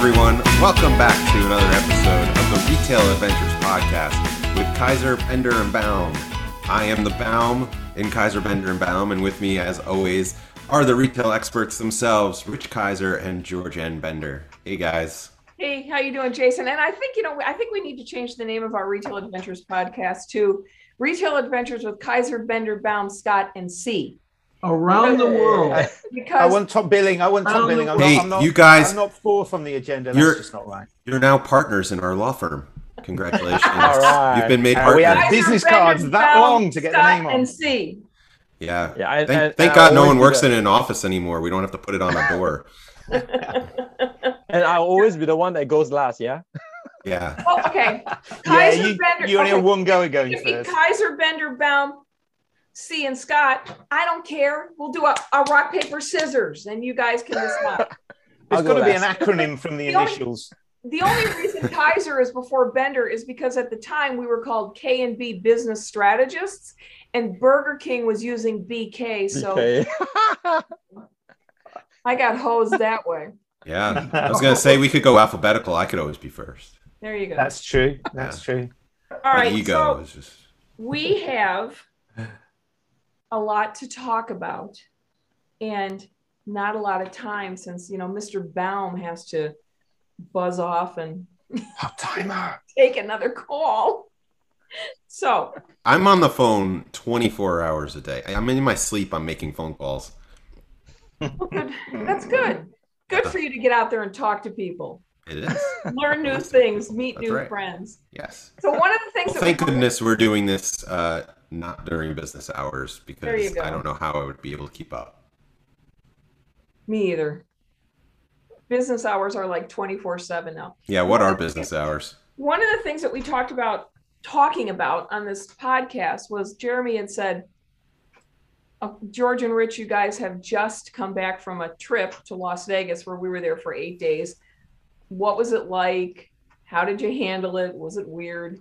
everyone. Welcome back to another episode of the Retail Adventures Podcast with Kaiser, Bender, and Baum. I am the Baum in Kaiser, Bender, and Baum, and with me, as always, are the retail experts themselves, Rich Kaiser and Georganne Bender. Hey, guys. Hey, how you doing, Jason? And I think you know, I think we need to change the name of our Retail Adventures podcast to Retail Adventures with Kaiser, Bender, Baum, Scott, and C. around the world. I, I Because want top billing. I want top billing. I'm Hey, not, I'm not, you guys- I'm not fourth on the agenda. You're- That's just not right. You're now partners in our law firm. Congratulations. All right. You've been made Uh, we partners. had business cards that long to get the Scott, name on. And C. Yeah. Yeah, I, Thank, and- thank and God I no one works in an office anymore. We don't have to put it on a door. And I'll always be the one that goes last. Yeah. Yeah. Well, okay. Yeah, you, Bender. you only okay. have one go at going first. Kaiser, Bender, Baum, C, and Scott. I don't care. We'll do a, a rock paper scissors, and you guys can decide. There's I'll got to be an acronym from the The only- initials. the only reason Kaiser is before Bender is because at the time we were called K and B Business Strategists, and Burger King was using BK, so Okay. I got hosed that way. Yeah. I was going to say we could go alphabetical. I could always be first. There you go. That's true. That's true. All right. My right, ego so is just. we have a lot to talk about, and not a lot of time since you know Mr. Baum has to buzz off and timer. take another call. So I'm on the phone 24 hours a day. I'm in my sleep. I'm making phone calls. well, good. That's good. Good for you to get out there and talk to people. It is. learn new things, meet That's new right. friends. Yes. So one of the things Well, thank we goodness we're doing this uh, not during business hours because. I don't know how I would be able to keep up. me either. Business hours are like 24/7 now. Yeah, what are business hours? One of the things that we talked about talking about on this podcast was Jeremy had said uh, George and Rich, you guys have just come back from a trip to Las Vegas where we were there for eight days. What was it like? How did you handle it? Was it weird?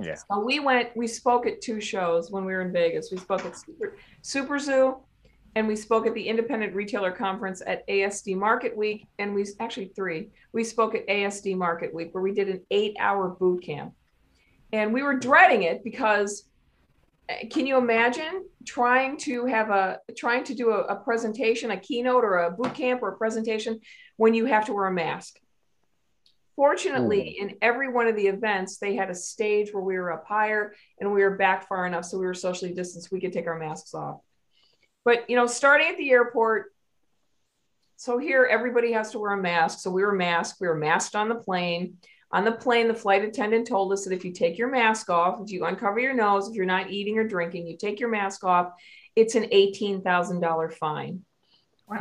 Yeah. So we went, we spoke at two shows when we were in Vegas. We spoke at Super, Super Zoo and we spoke at the Independent Retailer Conference at ASD Market Week. And we actually three, we spoke at ASD Market Week where we did an eight hour boot camp. And we were dreading it because uh, can you imagine trying to have a trying to do a, a presentation, a keynote or a boot camp or a presentation when you have to wear a mask? Fortunately, hmm. in every one of the events, they had a stage where we were up higher and we were back far enough so we were socially distanced. We could take our masks off. But you know, starting at the airport, so here everybody has to wear a mask. So we were masked. We were masked on the plane. On the plane, the flight attendant told us that if you take your mask off, if you uncover your nose, if you're not eating or drinking, you take your mask off, it's an $18,000 fine.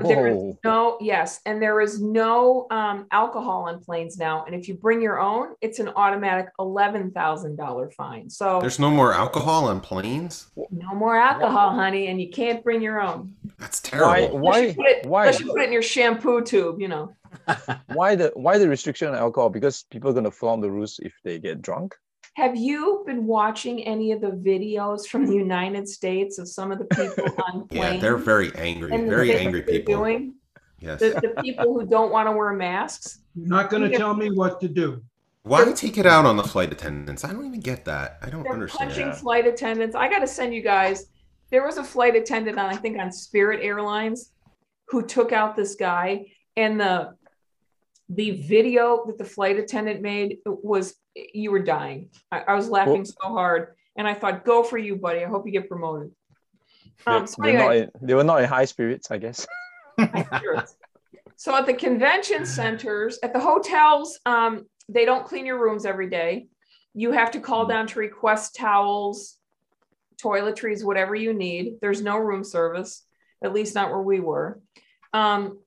There is no, yes, and there is no um, alcohol on planes now. And if you bring your own, it's an automatic eleven thousand dollar fine. So There's no more alcohol on planes? no more alcohol, honey, and you can't bring your own. That's terrible. Why? Unless you put it, Why? unless you put it in your shampoo tube, you know. Why the Why the restriction on alcohol? Because people are gonna flaunt the rules if they get drunk. Have you been watching any of the videos from the United States of some of the people on Yeah, they're very angry. and the Very angry people. Doing? Yes. The, the people who don't want to wear masks. You're not going to tell me what to do. Why take it out on the flight attendants? I don't even get that. I don't They're understand. punching flight attendants. I got to send you guys. There was a flight attendant on, I think, on Spirit Airlines, who took out this guy, and the the video that the flight attendant made was you were dying. I, I was laughing so hard, and I thought, "Go for you, buddy. I hope you get promoted." Um, They, so they're not in, they were not in high spirits, I guess. So at the convention centers, at the hotels, um, they don't clean your rooms every day. You have to call down to request towels, toiletries, whatever you need. There's no room service, at least not where we were. Um,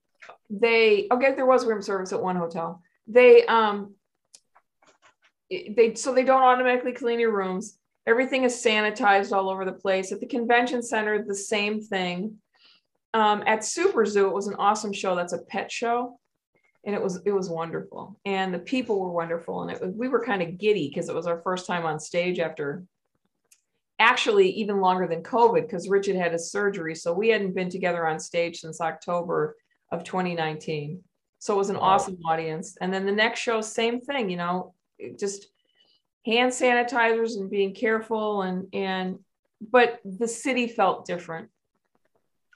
they okay, there was room service at one hotel. They um they so they don't automatically clean your rooms. Everything is sanitized all over the place. At the convention center, the same thing um, at Super Zoo, it was an awesome show. That's a pet show, and it was it was wonderful, and the people were wonderful, and it was, we were kind of giddy because it was our first time on stage after actually even longer than COVID because Richard had his surgery, so we hadn't been together on stage since October of 2019. So it was an Wow. awesome audience. And then the next show, same thing, you know, just hand sanitizers and being careful and and but the city felt different.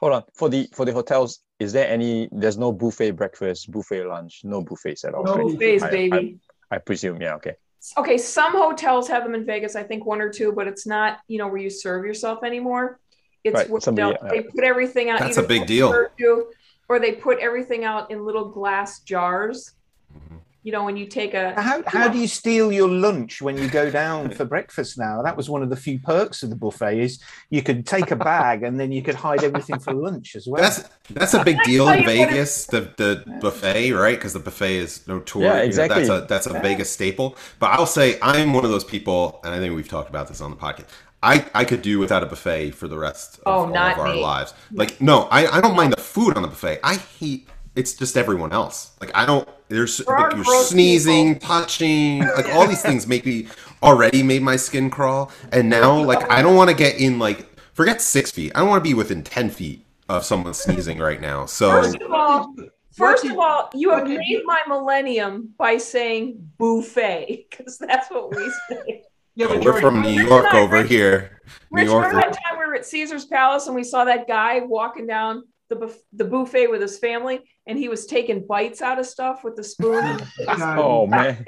Hold on. For the for the hotels, is there any? There's no buffet breakfast, buffet lunch, no buffets at all. No right? Buffets, I- baby. I presume. Yeah. Okay. okay, some hotels have them in Vegas, I think one or two, but it's not, you know, where you serve yourself anymore. It's Right, where somebody- they'll- they put everything out. That's a big deal. you, Or they put everything out in little glass jars. Mhm. You know, when you take a How, how do you steal your lunch when you go down for breakfast now? That was one of the few perks of the buffet is you could take a bag and then you could hide everything for lunch as well. That's that's a big deal in you what it- Vegas. The the buffet, right? Because the buffet is notorious. Yeah, exactly. that's a that's a Vegas staple. But I'll say I'm one of those people, and I think we've talked about this on the podcast. I, I could do without a buffet for the rest of Oh, all of our me. lives. Like, no, I, I don't mind the food on the buffet. I hate it's just everyone else. Like, I don't. There's There like you're gross sneezing, touching, like all these things make me already made my skin crawl, and now like I don't want to get in like forget six feet. I don't want to be within ten feet of someone sneezing right now. So First of all, first of all, you have made my millennium by saying buffet because that's what we say. Yeah, Oh, but we're from New York over here. New Rich, York. remember that time we were at Caesar's Palace and we saw that guy walking down the buff- the buffet with his family, and he was taking bites out of stuff with the spoon. Oh man.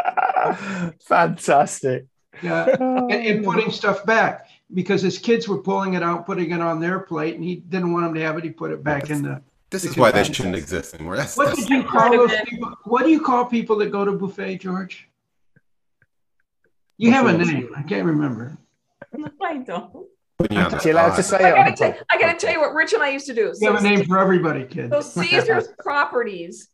Fantastic. yeah, and, and putting stuff back because his kids were pulling it out, putting it on their plate, and he didn't want them to have it. He put it back in the. This is why they shouldn't exist anymore. That's, What that's did you call those people? What do you call people that go to buffet, George? You have a name. I can't remember. I don't. Putting you on the Is allowed to say I gotta, tell, I gotta, tell you what Rich and I used to do. So, you have a name for everybody, kid. So Caesar's properties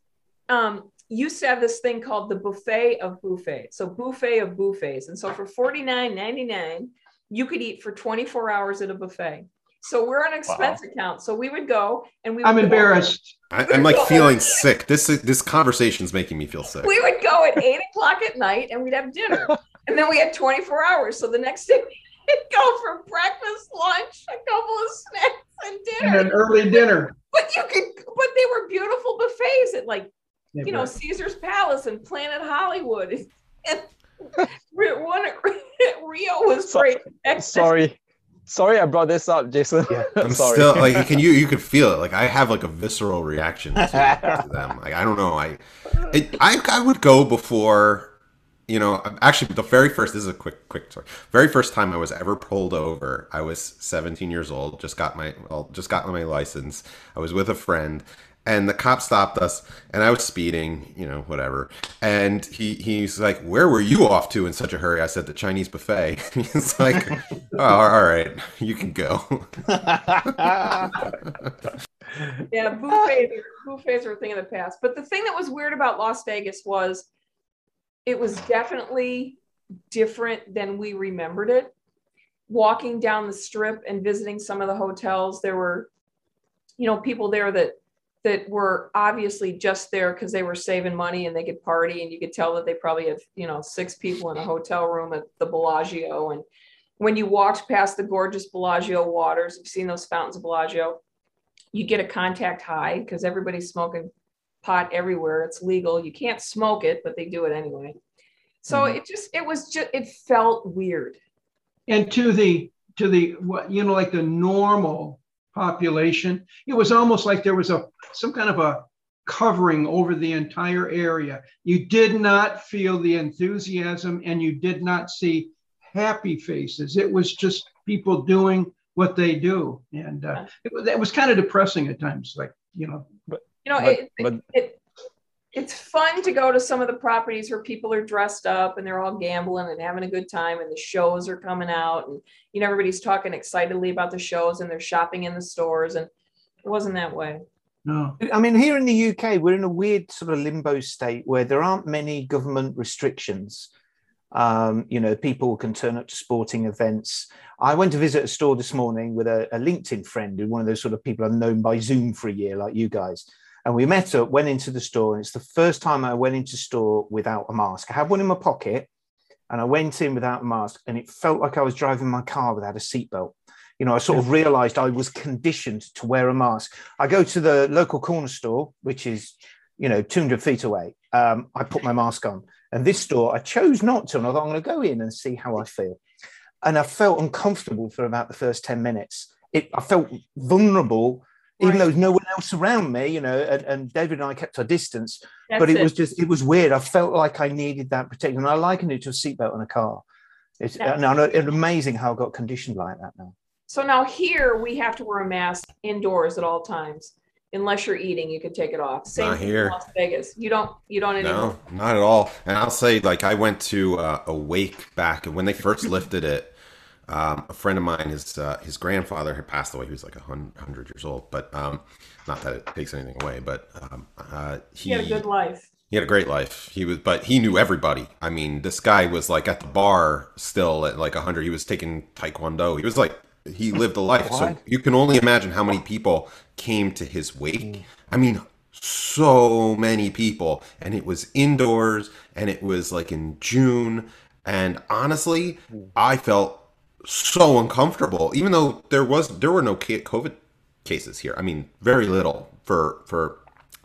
um, used to have this thing called the buffet of buffets. So buffet of buffets. And so for $49.99, you could eat for 24 hours at a buffet. So we're on expense wow. account. So we would go and we. I'm embarrassed. I, I'm like feeling sick. This this conversation's making me feel sick. We would go at eight o'clock at night and we'd have dinner. And then we had 24 hours. So the next day we'd go for breakfast, lunch, a couple of snacks, and dinner. And dinner. an early dinner. But you could but they were beautiful buffets at like you know, Caesar's Palace and Planet Hollywood. And Re- one Rio was So- great. Sorry. Sorry, I brought this up, Jason. Yeah. I'm Sorry. still like can you you could feel it like I have like a visceral reaction to, to them like I don't know I it, I I would go before you know actually the very first this is a quick quick story. Very first time I was ever pulled over I was 17 years old just got my well just got my license. I was with a friend and the cop stopped us and I was speeding you know whatever. And he he's like where were you off to in such a hurry? I said the Chinese buffet. He's like oh all right you can go. Yeah, buffets, buffets are a thing of the past. But the thing that was weird about Las Vegas was it was definitely different than we remembered it. Walking down the strip and visiting some of the hotels, there were, you know, people there that that were obviously just there because they were saving money and they could party, and you could tell that they probably have, you know, six people in a hotel room at the Bellagio. And when you walked past the gorgeous Bellagio waters, you've seen those fountains of Bellagio you get a contact high because everybody's smoking pot everywhere. It's legal. You can't smoke it, but they do it anyway. So Mhm. it just it was just it felt weird. And to the to the what you know, like the normal population, it was almost like there was a some kind of a covering over the entire area. You did not feel the enthusiasm and you did not see happy faces. It was just people doing what they do. And uh, it, was, it was kind of depressing at times, like, you know, You know, But- it, but- it it's fun to go to some of the properties where people are dressed up and they're all gambling and having a good time and the shows are coming out and you know everybody's talking excitedly about the shows and they're shopping in the stores and it wasn't that way. no. I mean, here in the UK, we're in a weird sort of limbo state where there aren't many government restrictions. Um, you know, people can turn up to sporting events. I went to visit a store this morning with a, a LinkedIn friend, who one of those sort of people I've known by Zoom for a year, like you guys. And we met up, went into the store, and it's the first time I went into store without a mask. I had one in my pocket, and I went in without a mask, and it felt like I was driving my car without a seatbelt. You know, I sort of realized I was conditioned to wear a mask. I go to the local corner store, which is you know, 200 feet away. Um, I put my mask on. And this store, I chose not to. And I thought, I'm going to go in and see how I feel. And I felt uncomfortable for about the first 10 minutes. It, I felt vulnerable, even though there was no one else around me, you know, and, and David and I kept our distance. That's but it, was just, it was weird. I felt like I needed that protection. And I likened it to a seatbelt in a car. It's, Yeah. and I know- it's amazing how I got conditioned like that now. So now here we have to wear a mask indoors at all times. Unless you're eating, you can take it off. Same Not thing in here. Las Vegas. You don't you don't anymore. No, not at all. And I'll say, like, I went to uh, a wake back, and when they first lifted it, um, a friend of mine, his uh, his grandfather had passed away. He was like a hundred years old, but um, not that it takes anything away. But um, uh, he He had a good life. he had a great life. He was, but he knew everybody. I mean, this guy was like at the bar still at like hundred. He was taking taekwondo. He was like he lived a life. So you can only imagine how many people came to his wake. I mean, so many people, and it was indoors, and it was like in June. And honestly, I felt so uncomfortable, even though there was there were no COVID cases here. I mean, very little for for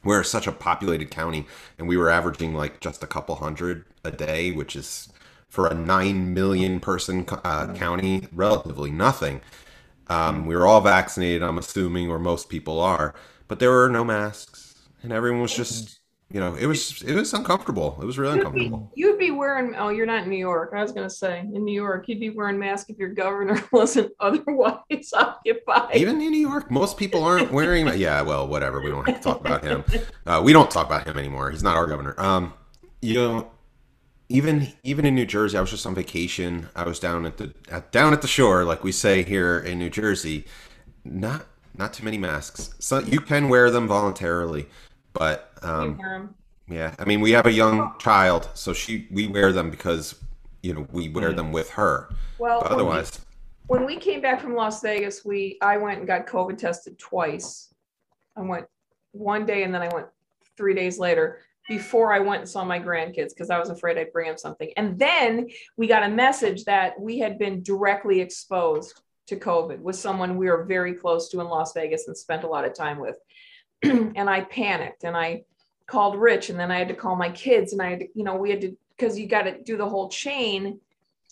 we're such a populated county, and we were averaging like just a couple hundred a day, which is for a nine million person uh, county relatively nothing. Um, we were all vaccinated, I'm assuming, or most people are, but there were no masks, and everyone was just, you know, it was it was uncomfortable. It was really You'd be, uncomfortable. you'd be wearing oh, you're not in New York. I was gonna say in New York, you'd be wearing mask if your governor wasn't otherwise occupied. Even in New York, most people aren't wearing. Yeah, well, whatever. We don't have to talk about him. Uh, we don't talk about him anymore. He's not our governor. Um, you know, even even in New Jersey, I was just on vacation. I was down at the at, down at the shore, like we say here in New Jersey. Not not too many masks. So you can wear them voluntarily, but um, yeah. I mean, we have a young child, so she we wear them because you know we wear them with her. Well, But when we- otherwise, when we came back from Las Vegas, we I went and got COVID tested twice. I went one day and then I went three days later before I went and saw my grandkids because I was afraid I'd bring them something. And then we got a message that we had been directly exposed to COVID with someone we were very close to in Las Vegas and spent a lot of time with. and I panicked and I called Rich and then I had to call my kids and I had to, you know, we had to because you got to do the whole chain.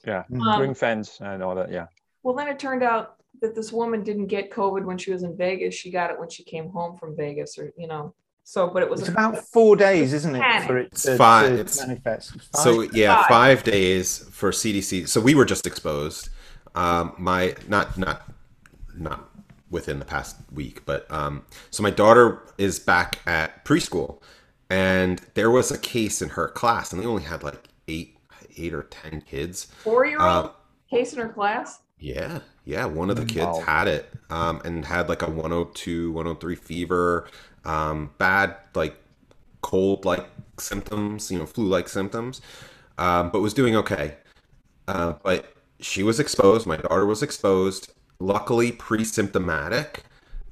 Yeah, Um, ring fence and all that. Yeah. Well, then it turned out that this woman didn't get COVID when she was in Vegas. She got it when she came home from Vegas, or you know. So, but it was It's a- about four days, isn't it, Panic. for it It's to, five- to it's- manifest? So yeah, Five. five days for CDC. So we were just exposed. Um, my not not not within the past week, but um, so my daughter is back at preschool, and there was a case in her class, and they only had like eight eight or ten kids. four-year-old Uh, case in her class. Yeah, yeah. One of the kids Wow. had it um, and had like a 102, 103 fever, um, bad like cold like symptoms, you know, flu like symptoms, um, but was doing okay. Uh, but she was exposed. My daughter was exposed. Luckily, pre symptomatic.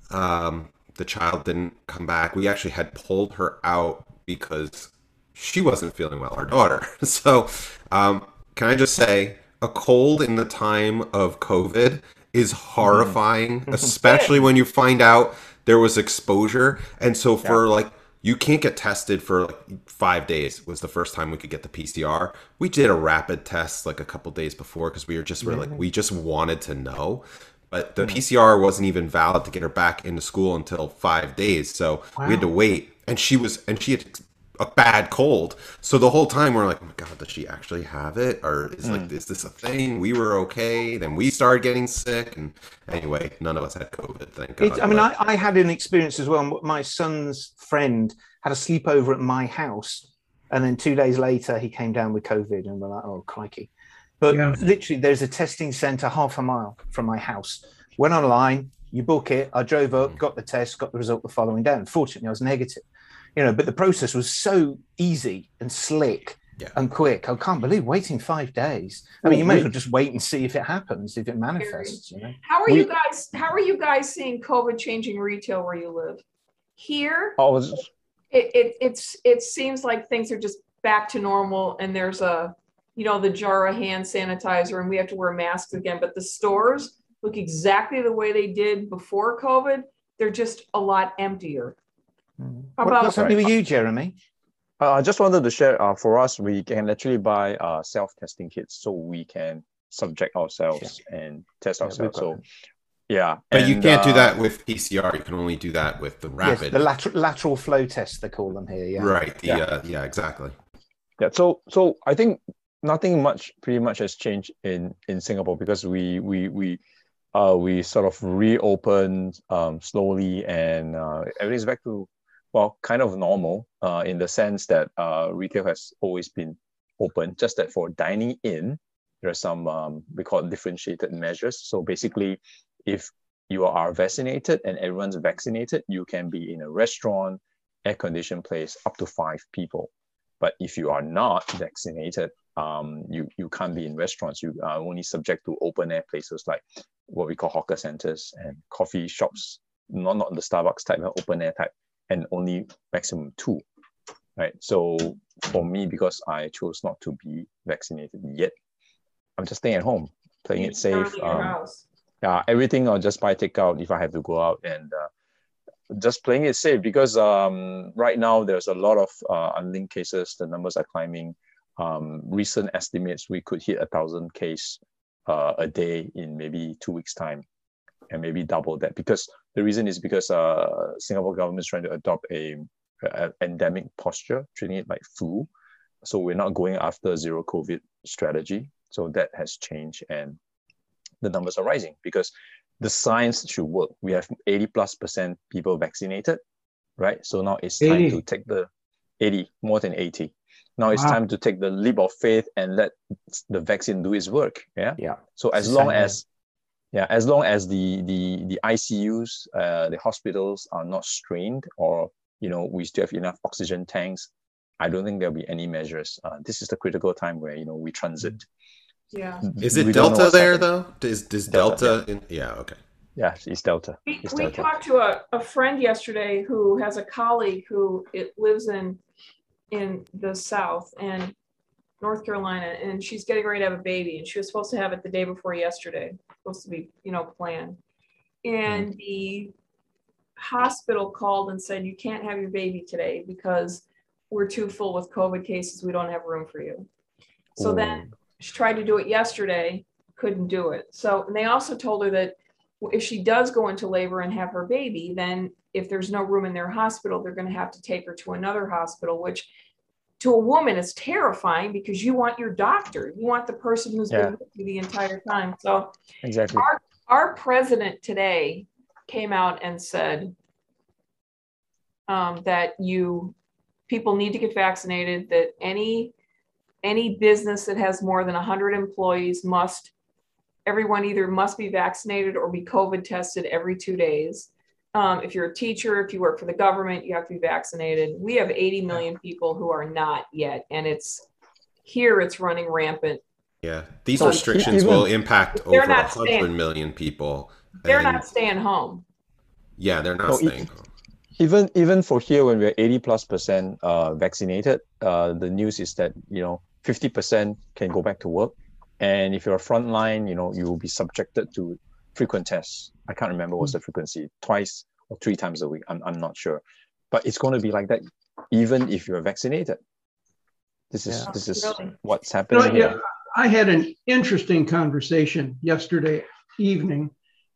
Um, the child didn't come back. We actually had pulled her out because she wasn't feeling well, our daughter. So, um, can I just say, a cold in the time of COVID is horrifying, especially when you find out there was exposure. And so, for like, you can't get tested for like five days was the first time we could get the PCR. We did a rapid test like a couple days before because we were just were like we just wanted to know. But the hmm. PCR wasn't even valid to get her back into school until five days. So we had to wait. And she was and she had a bad cold. So the whole time we're like, oh my god, does she actually have it? Or is like hmm. is this a thing? We were okay. Then we started getting sick. And anyway, none of us had COVID, thank God. It, I mean, I, I had an experience as well. My son's friend had a sleepover at my house, and then two days later he came down with COVID, and we're like, "Oh, crikey!" But Yeah. literally, there's a testing center half a mile from my house. Went online, you book it. I drove up, hmm. got the test, got the result the following day. Unfortunately, I was negative. You know, but the process was so easy and slick Yeah. and quick. I can't believe waiting five days. I oh, mean, you may as well just wait and see if it happens, if it manifests. You know. How are we- you guys? How are you guys seeing COVID changing retail where you live? Here, oh, I was it, it it's it seems like things are just back to normal, and there's a you know the jar of hand sanitizer, and we have to wear masks again. But the stores look exactly the way they did before COVID. They're just a lot emptier. How What- about- what's happening with you, Jeremy? Uh, I just wanted to share. Uh, for us, we can actually buy uh, self-testing kits, so we can subject ourselves and test Yeah, ourselves. got So, yeah. But you can't do uh, that with PCR. You can only do that with the Yes, rapid. the lateral lateral flow test they call them here. Yeah. Right. The, Yeah. Uh, yeah, exactly. Yeah. So, so I think nothing much, pretty much, has changed in in Singapore because we we we uh we sort of reopened um slowly and uh, everything's back to well kind of normal uh in the sense that uh retail has always been open just that for dining in there are some um, we call differentiated measures. So basically if you are vaccinated and everyone's vaccinated you can be in a restaurant air conditioned place up to five people but if you are not vaccinated um, you you can't be in restaurants. You are only subject to open air places like what we call hawker centers and coffee shops not not the starbucks type but open air type and only maximum two right? So for me because i chose not to be vaccinated yet i'm just staying at home playing it safe Currently in your um, yeah everything i'll just buy takeout if i have to go out and uh, just playing it safe because um, right now there's a lot of uh, unlinked cases the numbers are climbing. Um, recent estimates we could hit a thousand case uh, a day in maybe two weeks time and maybe double that because the reason is because uh, singapore government is trying to adopt a, a endemic posture treating it like flu. So we're not going after zero covid strategy. So that has changed and the numbers are rising because the science should work. We have 80 plus percent people vaccinated, right? So now it's time to take the 80, more than 80. Now it's Wow. time to take the leap of faith and let the vaccine do its work. Yeah. Yeah. So as long as yeah, as long as the the the ICUs, uh, the hospitals are not strained, or you know we still have enough oxygen tanks, I don't think there'll be any measures. Uh, this is the critical time where you know we transit. Yeah. Mm-hmm. Is it We Delta there though? Does does Delta, Delta? in, yeah. Okay. Yeah, it's Delta. We, It's we Delta. talked to a, a friend yesterday who has a colleague who it lives in in the south and North Carolina, and she's getting ready to have a baby, and she was supposed to have it the day before yesterday, supposed to be, you know, planned. And mm-hmm. the hospital called and said, you can't have your baby today because we're too full with COVID cases. We don't have room for you. So then she tried to do it yesterday, couldn't do it. So and they also told her that if she does go into labor and have her baby, then if there's no room in their hospital, they're going to have to take her to another hospital, which to a woman is terrifying because you want your doctor, you want the person who's Yeah. been with you the entire time. So Exactly. our president today came out and said um, that you people need to get vaccinated that any any business that has more than 100 employees must everyone either must be vaccinated or be covid tested every two days um, if you're a teacher if you work for the government you have to be vaccinated we have 80 million people who are not yet and it's here it's running rampant Yeah. These So restrictions even- will impact over a not hundred staying- million people. they're and- not staying home Yeah, they're not No, it- staying home. even even for here when we're 80 plus percent uh, vaccinated uh, the news is that you know 50 percent can go back to work and if you're a frontline you know you will be subjected to frequent tests i can't remember what's the hmm. frequency twice or three times a week i'm, I'm not sure but it's going to be like that even if you're vaccinated this is Yeah. this is Really? what's You happening know, here yeah, I had an interesting conversation yesterday evening,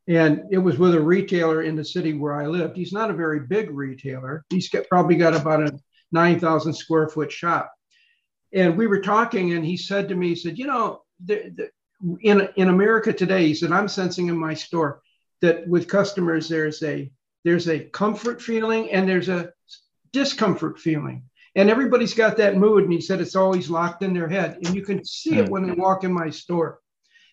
and it was with a retailer in the city where I lived. He's not a very big retailer. He's got, probably got about a 9,000 square foot shop. And we were talking, and he said to me, he said, You know, the, the, in, in America today, he said, I'm sensing in my store that with customers, there's a there's a comfort feeling and there's a discomfort feeling. And everybody's got that mood and he said it's always locked in their head and you can see it Mm. when they walk in my store.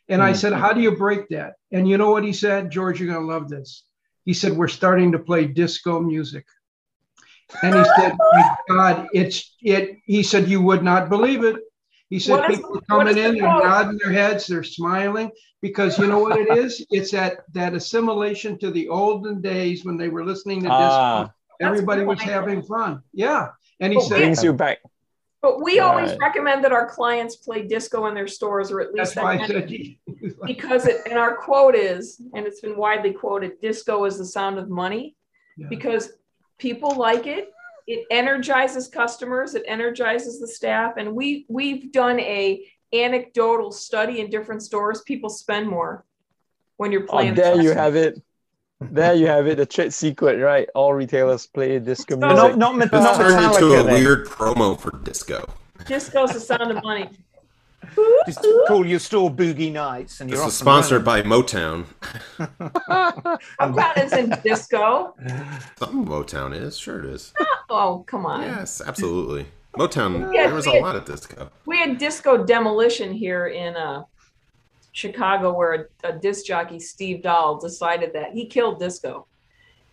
And i Mm. said how do you break that? And you know what he said? George you're going to love this. He said we're starting to play disco music and he said my god it's it he said you would not believe it. He said What is- people are coming is the in they're nodding their heads they're smiling because you know what it is? It's that that assimilation to the olden days when they were listening to disco ah. everybody was one. having fun. Yeah. And he But said brings you back. But we always recommend that our clients play disco in their stores, or at least That's why I that- said, because it, and our quote is, and it's been widely quoted, disco is the sound of money. Yeah. Because people like it. It energizes customers. It energizes the staff, and we we've done a anecdotal study in different stores. People spend more when you're Oh, playing. the there you have it. There you have it. The trade secret, right? All retailers play disco So- But music. not, not, It's not turned into Metallica a then. weird promo for disco. Disco's the sound of money. Just call your store Boogie Nights and This you're is sponsored by Motown. Motown is in disco. Some Motown is, sure it is. Oh, come on. Yes, absolutely. Motown, Yeah, there was a yeah. lot of disco. We had disco demolition here in uh, Chicago, where a, a disc jockey, Steve Dahl, decided that he killed disco.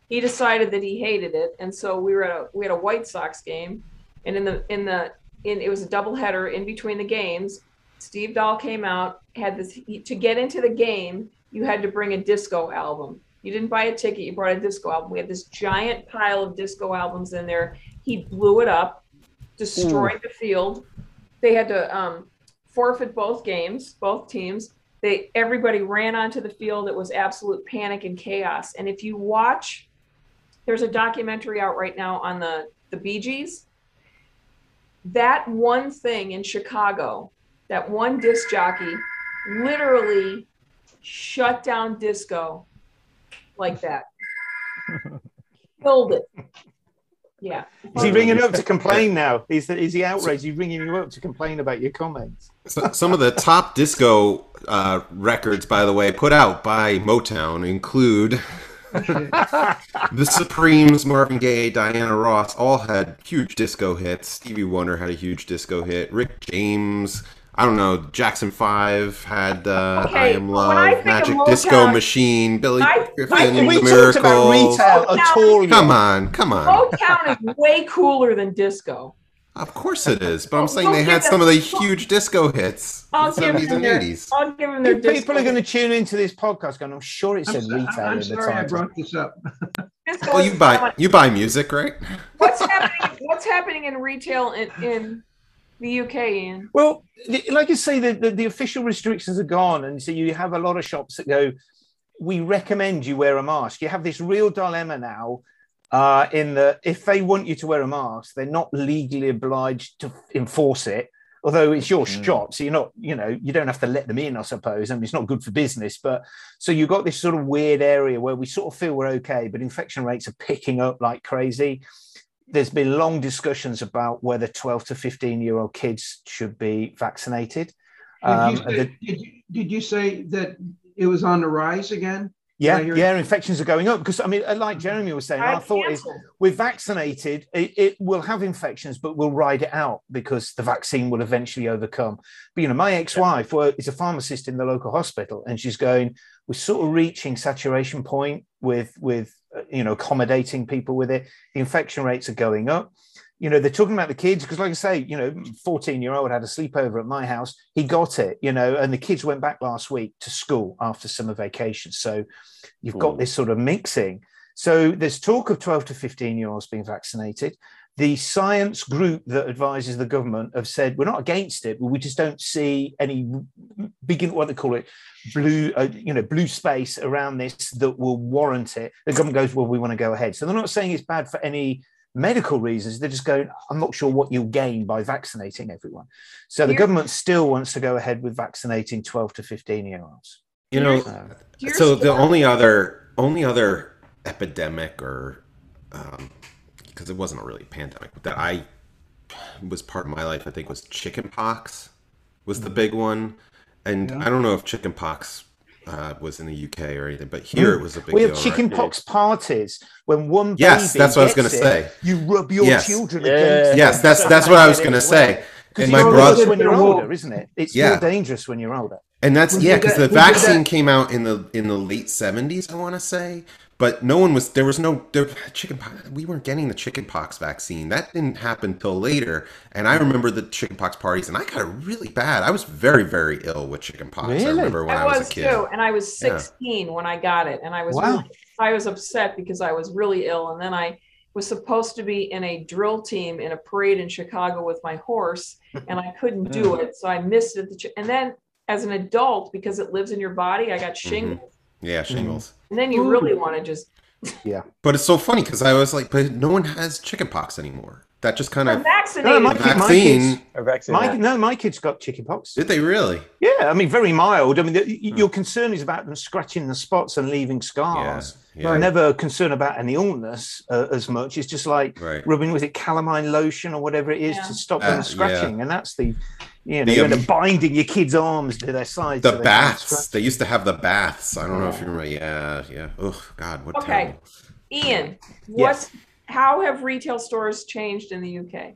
He decided that he hated it, and so we were at a we had a White Sox game, and in the in the in it was a doubleheader in between the games. Steve Dahl came out, had this to get into the game. You had to bring a disco album. You didn't buy a ticket; you brought a disco album. We had this giant pile of disco albums in there. He blew it up, destroyed the field. They had to um, forfeit both games, both teams. They everybody ran onto the field. It was absolute panic and chaos. And if you watch, there's a documentary out right now on the the Bee Gees. That one thing in Chicago, that one disc jockey, literally shut down disco like that. Killed it. Yeah. Is he ringing up to complain now? Is, that, is he outraged? Is he ringing you up to complain about your comments? Some of the top disco uh, records, by the way, put out by Motown include the Supremes, Marvin Gaye, Diana Ross, all had huge disco hits. Stevie Wonder had a huge disco hit. Rick James, I don't know, Jackson Five had uh, Okay, I Am Love, I Magic Motown, Disco Machine, Billy I- Griffin, I- and we the talked about Miracles. retail at all. yet. Come on, come on. Motown is way cooler than disco. Of course it is, but I'm saying don't they had some of the huge disco hits in I'll the give 70s them and their, 80s. I'll give them their disco. People are going to tune into this podcast going, I'm sure it I'm, said so- retail I'm in the sorry I brought this up. Well, you buy you buy music, right? What's happening? What's happening in retail in, in the UK, Ian? Well, th- like you say, the, the, the official restrictions are gone. And so you have a lot of shops that go, we recommend you wear a mask. You have this real dilemma now uh, in that if they want you to wear a mask, they're not legally obliged to enforce it. Although it's your Mm. shop, so you're not, you know, you don't have to let them in, I suppose. I mean, it's not good for business, but so you've got this sort of weird area where we sort of feel we're okay, but infection rates are picking up like crazy there's been long discussions about whether 12 to 15 year old kids should be vaccinated. Um, Did, you say, the- did, you, did you say that it was on the rise again? yeah, I hear- yeah, infections are going up because I mean, like Jeremy was saying, our thought is we're vaccinated, it, it will have infections, but we'll ride it out because the vaccine will eventually overcome. But you know, my ex-wife well, is a pharmacist in the local hospital, and she's going, we're sort of reaching saturation point with with uh, you know accommodating people with it. The infection rates are going up. You know, they're talking about the kids because, like I say, you know, 14 year old had a sleepover at my house. He got it, you know, and the kids went back last week to school after summer vacation. So you've got this sort of mixing. So there's talk of 12 to 15 year olds being vaccinated. The science group that advises the government have said we're not against it, but we just don't see any begin what they call it blue, uh, you know, blue space around this that will warrant it. The government goes, well, we want to go ahead. So they're not saying it's bad for any medical reasons. They're just going, I'm not sure what you'll gain by vaccinating everyone. So the Here- government still wants to go ahead with vaccinating 12 to 15 year olds. You know, Here's so the only other only other epidemic or because it wasn't a really pandemic that I was part of my life I think was chickenpox was the big one and Yeah. I don't know if chickenpox uh, was in the UK or anything but here it was a big we deal have right? chickenpox parties when one Yes, that's what I was gonna it, say. You rub your Yes. children Yeah. against. yes that's that's what I was going to say. as well. say 'Cause and you my know brother when you're older, isn't it? It's Yeah. more dangerous when you're older. And that's We yeah, because the vaccine came out in the in the late seventies, I want to say, but no one was there was no there, chicken pox. We weren't getting the chickenpox vaccine. That didn't happen till later. And I remember the chickenpox parties, and I got it really bad. I was very very ill with chickenpox. I Really? remember when I, I was, was a kid. too, and I was Yeah. 16 when I got it, and I was Wow. really, I was upset because I was really ill, and then I was supposed to be in a drill team in a parade in Chicago with my horse, and I couldn't do hmm. it, so I missed it. And then as an adult, because it lives in your body, I got mm-hmm. shingles, Yeah, shingles. and then you Ooh. really want to just Yeah. But it's so funny because I was like, but no one has chickenpox anymore. That just kind of vaccinated. No, my- my kids- A vaccine. My, no, my kids got chickenpox. Did they really? Yeah, I mean, very mild. I mean, the, your concern is about them scratching the spots and leaving scars. yeah. They're never concerned about any illness uh, as much. It's just like Right. rubbing, with it calamine lotion or whatever it is Yeah. to stop Uh, them scratching? And that's the, you know, The, you're um, binding your kids' arms to their sides. The so they baths. They used to have the baths. I don't know if you remember. Yeah, yeah. Oh God, what Okay. terrible. Ian, what? Yes. How have retail stores changed in the UK?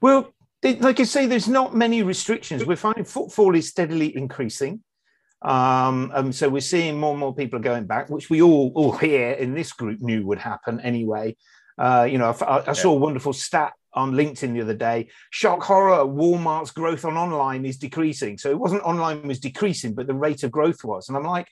Well, they, like I say, there's not many restrictions. We're finding footfall is steadily increasing. Um, um, so we're seeing more and more people are going back, which we all, all here in this group knew would happen anyway. Uh, you know, I, I saw a wonderful stat on LinkedIn the other day. Shock horror: Walmart's growth on online is decreasing. So it wasn't online was decreasing, but the rate of growth was. And I'm like,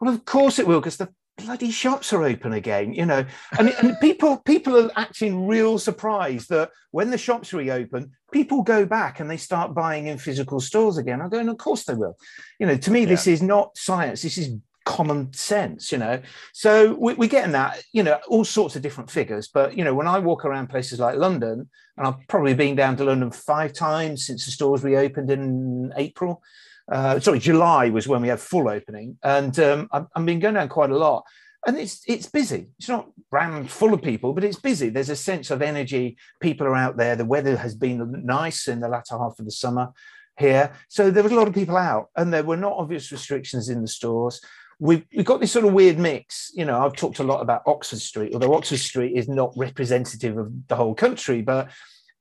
well, of course it will, because the bloody shops are open again. You know, and, and people people are acting real surprised that when the shops reopen, people go back and they start buying in physical stores again. I'm going, of course they will. You know, to me, this is not science. This is common sense. You know, so we, we're getting that. You know, all sorts of different figures. But you know, when I walk around places like London, and I've probably been down to London five times since the stores reopened in April. Uh, sorry, July was when we had full opening, and um, I've, I've been going down quite a lot and it's it's busy. It's not rammed full of people, but it's busy. There's a sense of energy. People are out there. The weather has been nice in the latter half of the summer here, so there was a lot of people out, and there were not obvious restrictions in the stores. We've, we've got this sort of weird mix. You know, I've talked a lot about Oxford Street, although Oxford Street is not representative of the whole country, but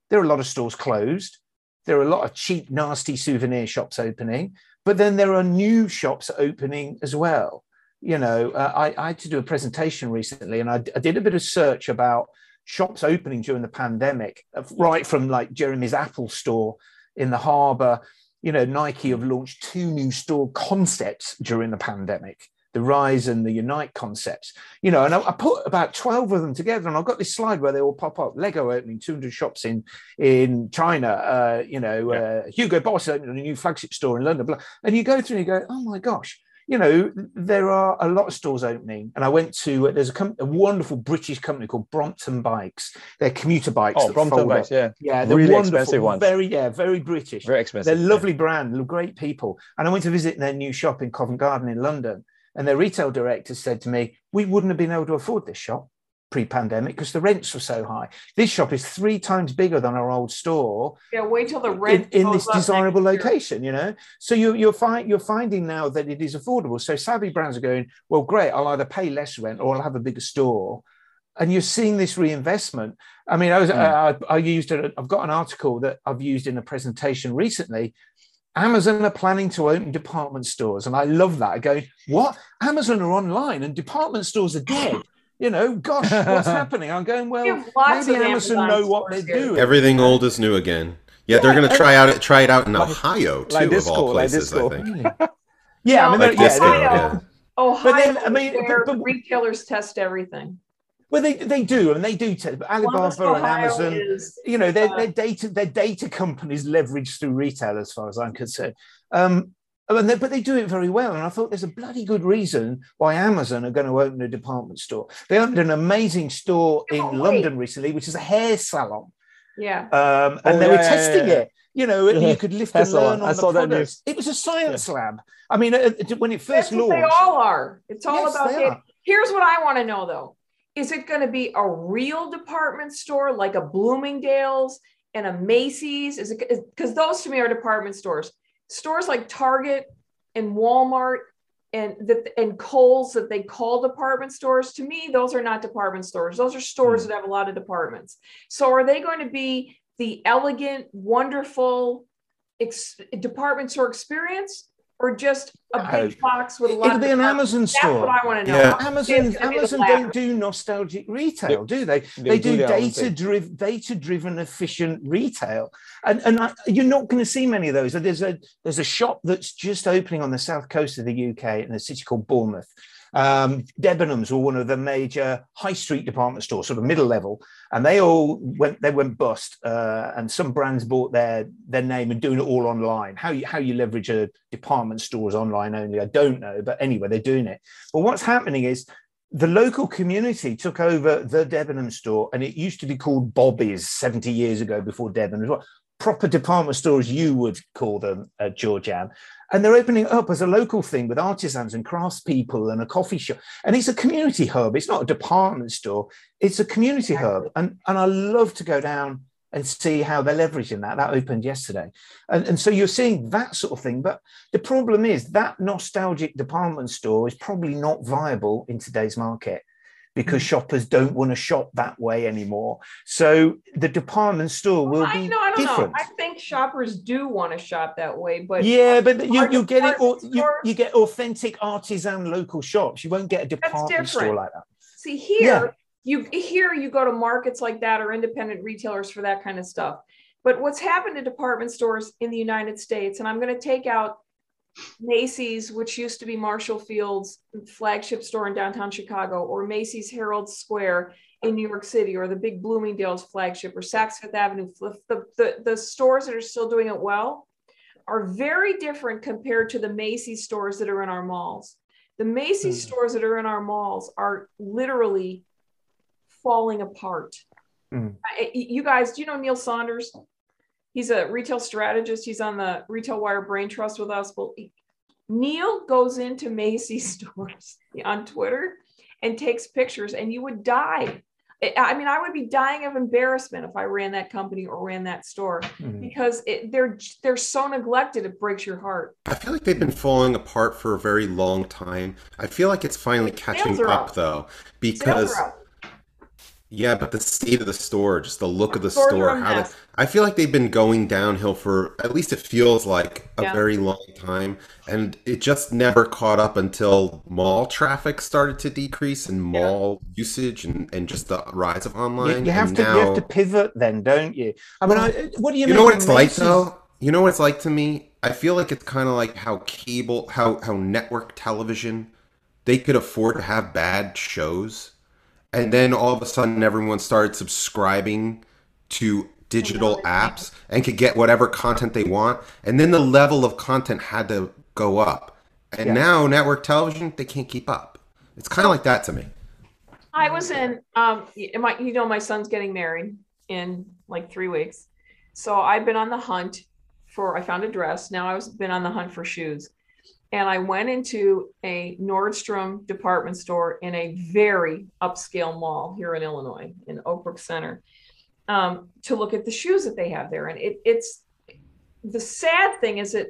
there are a lot of stores closed. There are a lot of cheap, nasty souvenir shops opening, but then there are new shops opening as well you know, uh, I, I, had to do a presentation recently, and I, I, did a bit of search about shops opening during the pandemic, uh, right from like Jeremy's Apple store in the harbour. You know, Nike have launched two new store concepts during the pandemic. The Rise and the Unite concepts, you know, and I, I, put about 12 of them together, and I've got this slide where they all pop up. Lego opening 200 shops in in China, uh, you know, yeah. uh, Hugo Boss opening a new flagship store in London, blah. and you go through and you go, oh my gosh, you know, there are a lot of stores opening. And I went to, there's a, com- a wonderful British company called Brompton Bikes. They're commuter bikes. Oh, Brompton Bikes, yeah. Yeah, they're really wonderful, expensive ones. Very, yeah, very British. Very expensive. They're lovely yeah. brand, great people. And I went to visit their new shop in Covent Garden in London. And their retail director said to me, we wouldn't have been able to afford this shop pre-pandemic because the rents were so high. This shop is three times bigger than our old store. Yeah, wait till the rent in, in this desirable location. You know, so you, you're find, you're finding now that it is affordable. So savvy brands are going, well, great. I'll either pay less rent or I'll have a bigger store. And you're seeing this reinvestment. I mean, I was mm. uh, I, I used it. I've got an article that I've used in a presentation recently. Amazon are planning to open department stores, and I love that. I go, what? Amazon are online and department stores are dead you know, gosh, what's happening? I'm going, well, maybe Amazon, Amazon know what they're doing. Everything old is new again. Yeah, Yeah, they're going to try out it, try it out in Like- Ohio too, like of Disco, all like places. I think. yeah, I mean, No, they're- Like yeah, Disco, they're- yeah. Ohio, But then, I mean, where but- the retailers test everything. well, they, they do, and they do. T- but Columbus, Alibaba and Amazon, is you know, their, uh, their data, their data companies leverage through retail, as far as I'm concerned. Um, and they, but they do it very well. And I thought there's a bloody good reason why Amazon are going to open a department store. They opened an amazing store in Oh, wait. London recently, which is a hair salon. yeah. um, and Oh, they were yeah, yeah, testing yeah. it. You know, Yeah. you could lift Hair and learn salon. on I the saw that products. It was a science lab. I mean, uh, uh, when it first That's what launched, they all are. It's all Yes, about it. are. Here's what I want to know though. Is it going to be a real department store like a Bloomingdale's and a Macy's? Is it because those to me are department stores? Stores like Target and Walmart and that and Kohl's that they call department stores. To me, those are not department stores. Those are stores Hmm. that have a lot of departments. So are they going to be the elegant, wonderful ex- department store experience? Or just a big box with a lot it'll be an? Amazon That's store. That's what I want to know. Yeah. Amazon, it's gonna be the Amazon don't do nostalgic retail, do they? They'll They do own data driven, data driven, efficient retail, and and I, you're not going to see many of those. There's a there's a shop that's just opening on the south coast of the UK in a city called Bournemouth. Um, Debenhams were one of the major high street department stores, sort of middle level, and they all went they went bust. Uh, and some brands bought their their name and doing it all online. How you how you leverage a department stores online only, I don't know, but anyway, they're doing it. But what's happening is the local community took over the Debenham store, and it used to be called Bobby's 70 years ago before Debenham. Proper department stores, you would call them, uh, Georganne. And they're opening up as a local thing with artisans and craftspeople and a coffee shop. And it's a community hub. It's not a department store, it's a community hub. And, and I love to go down and see how they're leveraging that. That opened yesterday. And, and so you're seeing that sort of thing. But the problem is that nostalgic department store is probably not viable in today's market because Hmm. shoppers don't want to shop that way anymore. So the department store will I be know, I don't different. know. I think shoppers do want to shop that way, but yeah, but you, you get it, or you, you get authentic artisan local shops. You won't get a department store like that. See here, you here you go to markets like that or independent retailers for that kind of stuff. But what's happened to department stores in the United States, and I'm going to take out Macy's, which used to be Marshall Field's flagship store in downtown Chicago, or Macy's Herald Square in New York City, or the big Bloomingdale's flagship, or Saks Fifth Avenue. The, the, the, stores that are still doing it well are very different compared to the Macy's stores that are in our malls. The Macy's Mhm. stores that are in our malls are literally falling apart. I- you guys, do you know Neil Saunders? He's a retail strategist. He's on the Retail Wire Brain Trust with us. Well, Neil goes into Macy's stores on Twitter and takes pictures, and you would die. I- I mean, I would be dying of embarrassment if I ran that company or ran that store Mhm. because it, they're they're so neglected. It breaks your heart. I feel like they've been falling apart for a very long time. I feel like it's finally catching up up. though, Sales because are up. Yeah, but the state of the store, just the look of the Stores store, how they. I feel like they've been going downhill for at least it feels like a Yeah. very long time, and it just never caught up until mall traffic started to decrease and mall usage and, and just the rise of You, online. you have and to now, you have to pivot then, don't you? I mean, I, uh, what do you? Mean? You know make what of it's like Macy's? though. You know what it's like to me. I feel like it's kind of like how cable, how how network television, they could afford to have bad shows, and then all of a sudden everyone started subscribing to digital apps and could get whatever content they want, and then the level of content had to go up, and Yeah. now network television they can't keep up. It's kind of like that to me. I was in, um, my, you know, my son's getting married in like three weeks. So I've been on the hunt for, I found a dress. Now I've been on the hunt for shoes. And I went into a Nordstrom department store in a very upscale mall here in Illinois, in Oak Brook Center, um, to look at the shoes that they have there. And it, it's the sad thing is that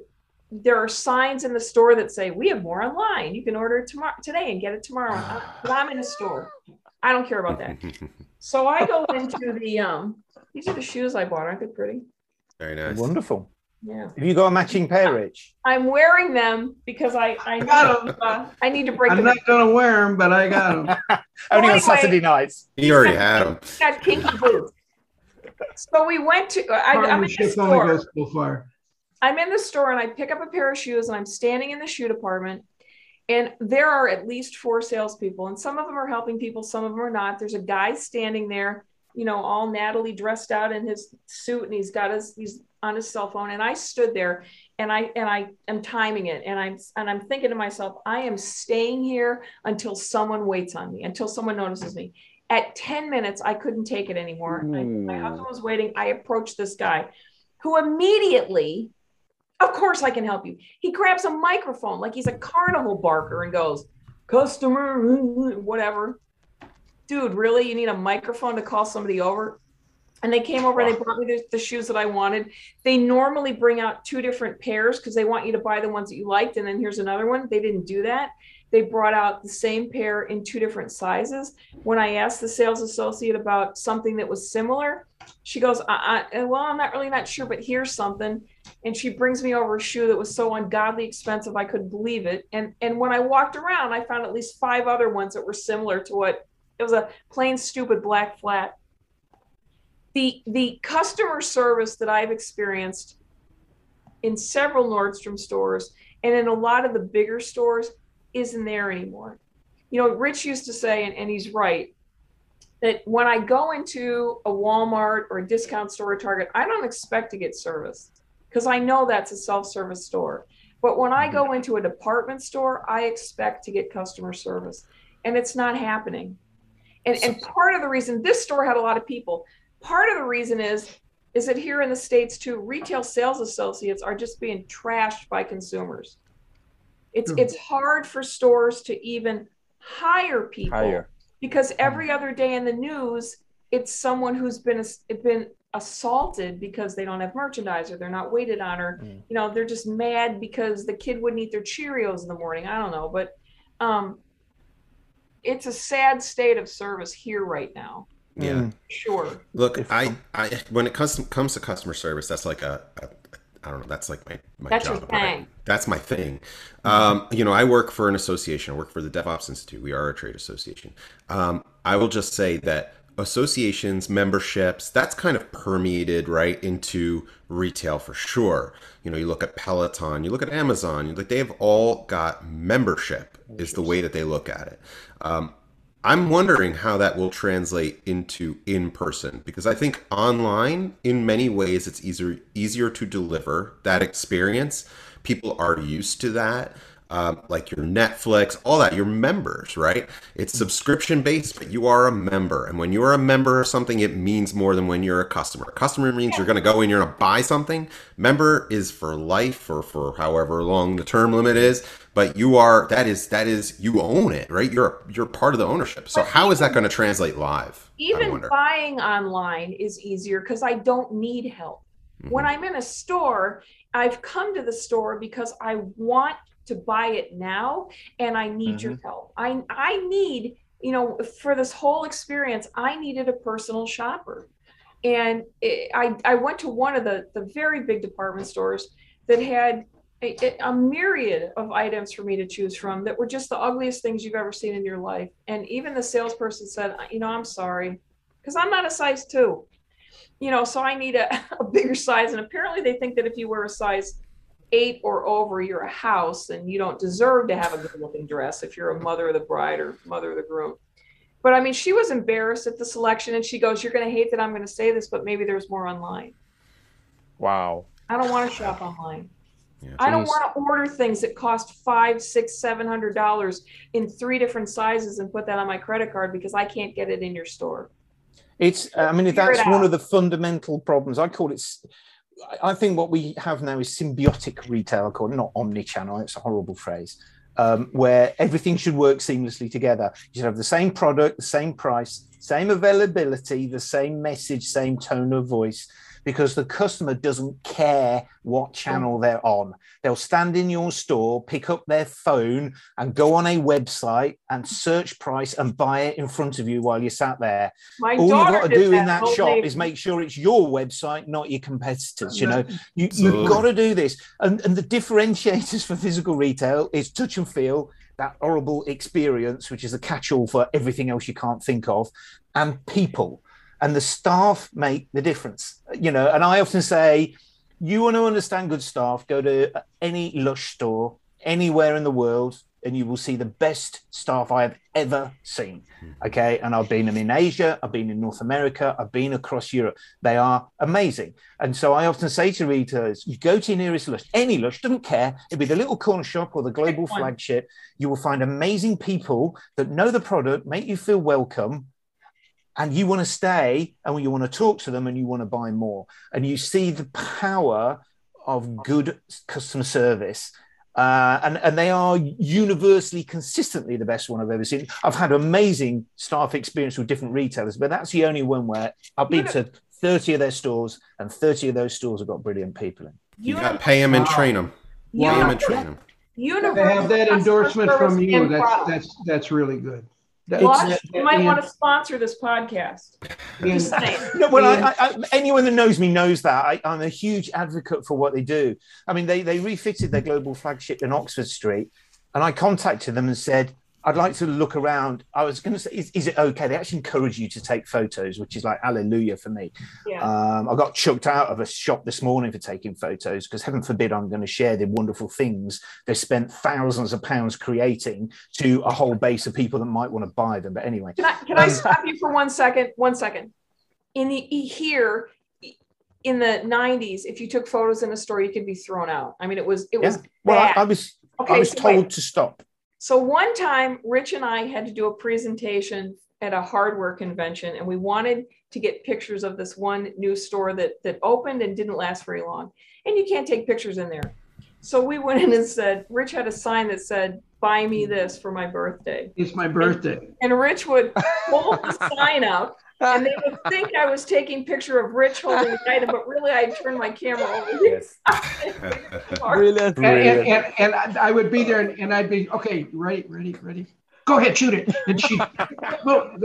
there are signs in the store that say we have more online. You can order it tomorrow today and get it tomorrow. I- But I'm in a store. I don't care about that. So I go into the um. These are the shoes I bought. Aren't they pretty? Very nice. Wonderful. Yeah. Have you got a matching pair, Rich? I'm wearing them because I I, got need, uh, I need to break them. I'm them. not gonna wear them, but I got them. Only on anyway- Saturday nights. He already had them. got kinky boots. So we went to. I, I'm in the store. so far. I'm in the store and I pick up a pair of shoes and I'm standing in the shoe department. And there are at least four salespeople, and some of them are helping people, some of them are not. There's a guy standing there, you know, all Natalie dressed out in his suit, and he's got his he's on his cell phone. And I stood there and I and I am timing it, and I'm and I'm thinking to myself, I am staying here until someone waits on me, until someone notices me. At 10 minutes, I couldn't take it anymore. I- my hmm. husband was waiting. I approached this guy who immediately of course I can help you. He grabs a microphone like he's a carnival barker and goes, customer, whatever. Dude, really? You need a microphone to call somebody over? And they came over and they brought me the, the shoes that I wanted. They normally bring out two different pairs because they want you to buy the ones that you liked. And then here's another one. They didn't do that. They brought out the same pair in two different sizes. When I asked the sales associate about something that was similar, she goes, I, I, Well, I'm not really not sure, but here's something and she brings me over a shoe that was so ungodly expensive I couldn't believe it. And and when I walked around, I found at least five other ones that were similar to what it was a plain stupid black flat. The the customer service that I've experienced in several Nordstrom stores and in a lot of the bigger stores isn't there anymore. You know, Rich used to say, and, and he's right, that when I go into a Walmart or a discount store or Target, I don't expect to get service because I know that's a self-service store. But when I go into a department store, I expect to get customer service. and it's not happening. And, and part of the reason this store had a lot of people, part of the reason is is that here in the states too, retail sales associates are just being trashed by consumers. It's Hmm. it's hard for stores to even hire people Hire. because every other day in the news, it's someone who's been been assaulted because they don't have merchandise or they're not waited on or Mm. you know they're just mad because the kid wouldn't eat their Cheerios in the morning. I don't know, but um, it's a sad state of service here right now. Yeah. Mm. Sure. Look, I, I when it comes to, comes to customer service, that's like a, a I don't know, that's like my, my That's job. right? thing. That's my thing. Um, you know, I work for an association. I work for the DevOps Institute. We are a trade association. Um, I will just say that associations, memberships, that's kind of permeated right into retail for sure. You know, you look at Peloton, you look at Amazon, you like they have all got membership is the way that they look at it. Um, I'm wondering how that will translate into in person because I think online, in many ways, it's easier easier to deliver that experience. People are used to that, um, like your Netflix, all that. You're members, right? It's subscription based, but you are a member, and when you are a member of something, it means more than when you're a customer. Customer means you're going to go and you're going to buy something. Member is for life or for however long the term limit is but you are that is that is you own it right you're you're part of the ownership so But how is that going to translate live Even buying online is easier because I don't need help. When Mhm. I'm in a store, I've come to the store because I want to buy it now and I need your help. I I need, you know, for this whole experience, I needed a personal shopper. And it, I I went to one of the the very big department stores that had a, a myriad of items for me to choose from that were just the ugliest things you've ever seen in your life. And even the salesperson said, you know, I'm sorry, because I'm not a size two you know, so I need a, a bigger size. And apparently they think that if you wear a size eight or over, you're a house and you don't deserve to have a good looking dress if you're a mother of the bride or mother of the groom. But I mean, she was embarrassed at the selection and she goes, You're going to hate that I'm going to say this, but maybe there's more online. Wow. I don't want to shop online. Yeah. I don't want to order things that cost five, six, seven hundred dollars in three different sizes and put that on my credit card because I can't get it in your store. It's, I mean, Figure that's one of the fundamental problems. I call it, I think what we have now is symbiotic retail, called not omni-channel, it's a horrible phrase, um, where everything should work seamlessly together. You should have the same product, the same price, same availability, the same message, same tone of voice, because the customer doesn't care what channel they're on. They'll stand in your store, pick up their phone, and go on a website and search price and buy it in front of you while you're sat there My all you've got to did do in that shop day. is make sure it's your website, not your competitors. You know, you, you've got to do this. And, and the differentiators for physical retail is touch and feel, that horrible experience, which is a catch all for everything else you can't think of, and people. And the staff make the difference. You know, and I often say, you want to understand good staff, go to any Lush store anywhere in the world, and you will see the best staff I have ever seen. Mm-hmm. Okay. And I've been them in Asia, I've been in North America, I've been across Europe. They are amazing. And so I often say to readers, you go to your nearest Lush, any Lush, doesn't care. It'll be the little corner shop or the global flagship. You will find amazing people that know the product, make you feel welcome. And you want to stay and you want to talk to them and you want to buy more. And you see the power of good customer service uh, and and they are universally consistently the best one I've ever seen. I've had amazing staff experience with different retailers, but that's the only one where I've been to 30 of their stores and 30 of those stores have got brilliant people in. you got to pay them and train them pay Wow. them and train them Universal To have that endorsement from you, that's, that's, that's really good. Lush, you might want to sponsor this podcast. No, well, I, I, I, anyone that knows me knows that I, I'm a huge advocate for what they do. I mean, they they refitted their global flagship in Oxford Street, and I contacted them and said, "I'd like to look around." I was going to say, is, "Is it okay?" They actually encourage you to take photos, which is like hallelujah for me. Yeah. Um, I got chucked out of a shop this morning for taking photos because heaven forbid I'm going to share the wonderful things they spent thousands of pounds creating to a whole base of people that might want to buy them. But anyway, Can I, can I Um, stop you for one second? One second. In the here, in the '90s, if you took photos in a store, you could be thrown out. I mean, it was it was yeah. Well, I. I was okay. I was so told wait. to stop. So one time, Rich and I had to do a presentation at a hardware convention, and we wanted to get pictures of this one new store that that opened and didn't last very long. And you can't take pictures in there. So we went in and said, Rich had a sign that said, "Buy me this for my birthday." It's my birthday. And Rich would hold the sign up, and they would think I was taking picture of Rich holding the item, but really I turned my camera over. Yes. Brilliant. And, and, and, and I I would be there and, and I'd be, okay, ready, ready, ready. Go ahead, shoot it. And she, well,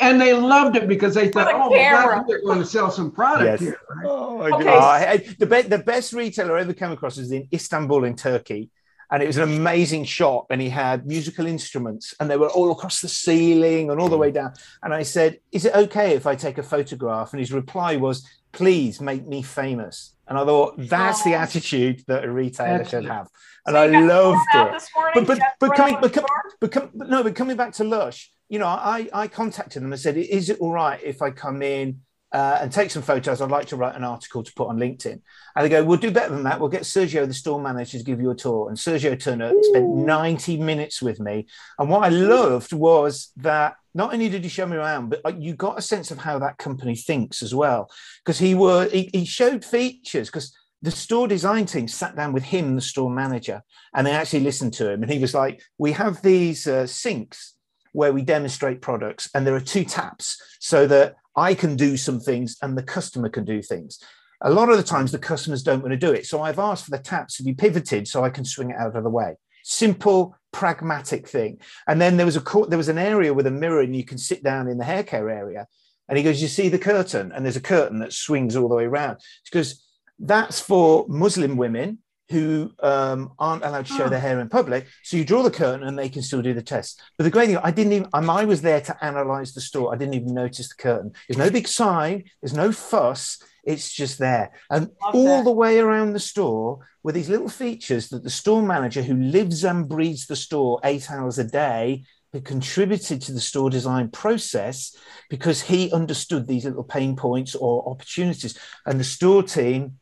and they loved it because they thought, With oh, my camera. God, we're going to sell some product Yes. here. right? Oh my Okay. goodness. Oh, I- I- the, be- the best retailer I ever came across was in Istanbul in Turkey. And it was an amazing shop. And he had musical instruments and they were all across the ceiling and all the way down. And I said, Is it okay if I take a photograph? And his reply was, Please make me famous. And I thought, That's the attitude that a retailer should have. And So I loved it. Morning, But- but- but coming- but com- But, com- but no, but coming back to Lush, you know, I, I contacted them and said, is it all right if I come in uh, and take some photos? I'd like to write an article to put on LinkedIn. And they go, we'll do better than that. We'll get Sergio, the store manager, to give you a tour. And Sergio Turner spent 90 minutes with me. And what I loved was that not only did he show me around, but you got a sense of how that company thinks as well. Because he were he, he showed features because the store design team sat down with him, the store manager, and they actually listened to him. And he was like, "We have these uh, sinks where we demonstrate products, and there are two taps so that I can do some things and the customer can do things." A lot of the times, the customers don't want to do it, so I've asked for the taps to be pivoted so I can swing it out of the way. Simple, pragmatic thing. And then there was a there was an area with a mirror, and you can sit down in the hair care area. And he goes, "You see the curtain?" And there's a curtain that swings all the way around. Because that's for Muslim women who um, aren't allowed to show Oh. their hair in public. So you draw the curtain and they can still do the test. But the great thing, I didn't even, um, I was there to analyze the store. I didn't even notice the curtain. There's no big sign, there's no fuss. It's just there. And Love all that. the way around the store were these little features that the store manager who lives and breathes the store eight hours a day had contributed to the store design process because he understood these little pain points or opportunities. And the store team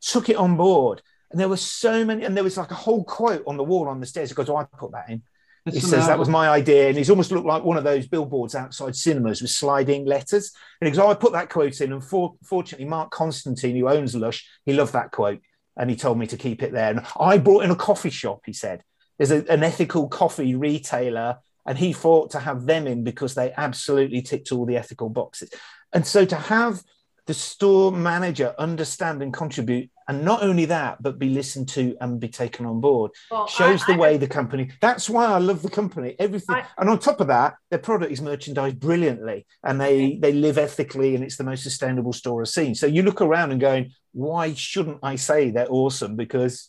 took it on board. And there were so many, and there was like a whole quote on the wall on the stairs. He goes, oh, I put that in. That's he says that was my idea. And he's almost looked like one of those billboards outside cinemas with sliding letters. And he goes, oh, I put that quote in. And for, fortunately, Mark Constantine, who owns Lush, he loved that quote. And he told me to keep it there. And I brought in a coffee shop, he said. There's a, an ethical coffee retailer. And he fought to have them in because they absolutely ticked all the ethical boxes. And so to have the store manager understand and contribute, and not only that, but be listened to and be taken on board, Well, shows I- the I- way the company. That's why I love the company. Everything, I- and on top of that, their product is merchandised brilliantly, and they they live ethically, and it's the most sustainable store I've seen. So you look around and going, why shouldn't I say they're awesome? Because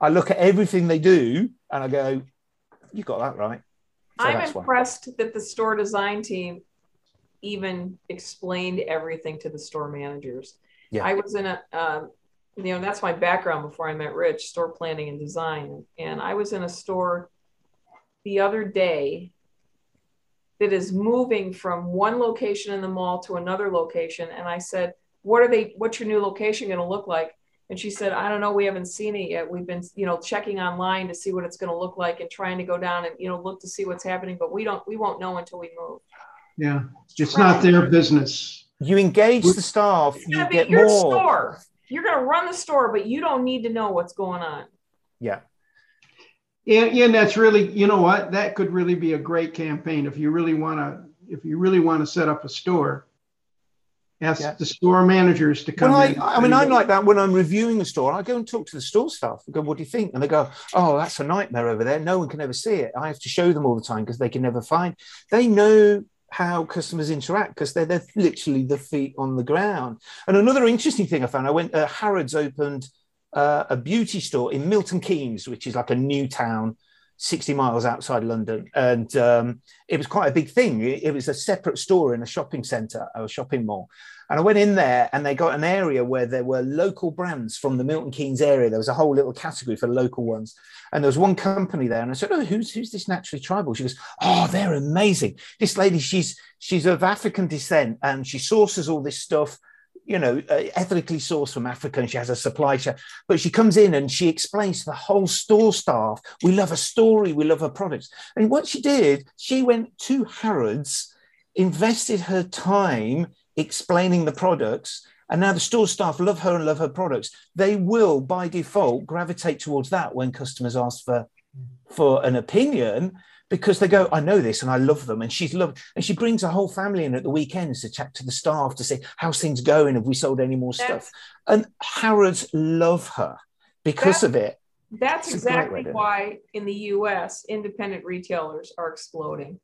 I look at everything they do, and I go, you got that right. So I'm that's why. impressed that the store design team even explained everything to the store managers. Yeah. I was in a, um, you know, that's my background before I met Rich, store planning and design. And I was in a store the other day that is moving from one location in the mall to another location. And I said, what are they, what's your new location going to look like? And she said, I don't know. We haven't seen it yet. We've been, you know, checking online to see what it's going to look like and trying to go down and, you know, look to see what's happening. But we don't, we won't know until we move. Yeah, it's not their business. You engage the staff, you get more. store. You're going to run the store, but you don't need to know what's going on. Yeah, And, and that's really, you know what, that could really be a great campaign if you really want to, if you really want to set up a store. Ask Yeah. the store managers to come Well, I, in. I mean, I'm like that when I'm reviewing a store. I go and talk to the store staff. I go, "What do you think?" And they go, "Oh, that's a nightmare over there. No one can ever see it. I have to show them all the time because they can never find." They know how customers interact because they're, they're literally the feet on the ground. And another interesting thing I found, I went. Uh, Harrods opened uh, a beauty store in Milton Keynes, which is like a new town. 60 miles outside London. And um, it was quite a big thing. It, it was a separate store in a shopping centre or a shopping mall. And I went in there and they got an area where there were local brands from the Milton Keynes area. There was a whole little category for local ones. And there was one company there. And I said, Oh, who's who's this naturally tribal? She goes, Oh, they're amazing. This lady, she's she's of African descent and she sources all this stuff you know, uh, ethically sourced from Africa, and she has a supply chain. But she comes in and she explains to the whole store staff, "We love her story, we love her products." And what she did, she went to Harrods, invested her time explaining the products, and now the store staff love her and love her products. They will, by default, gravitate towards that when customers ask for for an opinion because they go, I know this and I love them. And she's loved, and she brings her whole family in at the weekends to chat to the staff to say, How's things going? Have we sold any more That's- stuff? And Harrods love her because of it. That's It's a great way exactly why in the US, independent retailers are exploding.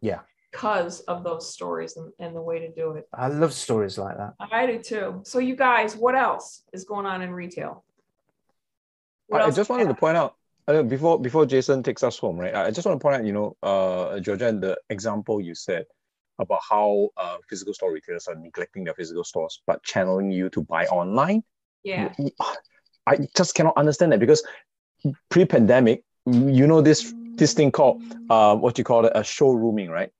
Yeah. Because of those stories and, and the way to do it. I love stories like that. I do too. So you guys, what else is going on in retail? What I I just wanted to point out uh, before before Jason takes us home, right? I I just want to point out, you know, uh, Georganne the example you said about how uh, physical store retailers are neglecting their physical stores but channeling you to buy online. Yeah. I just cannot understand that because pre-pandemic, you know this this thing called uh, what you call it a showrooming, right?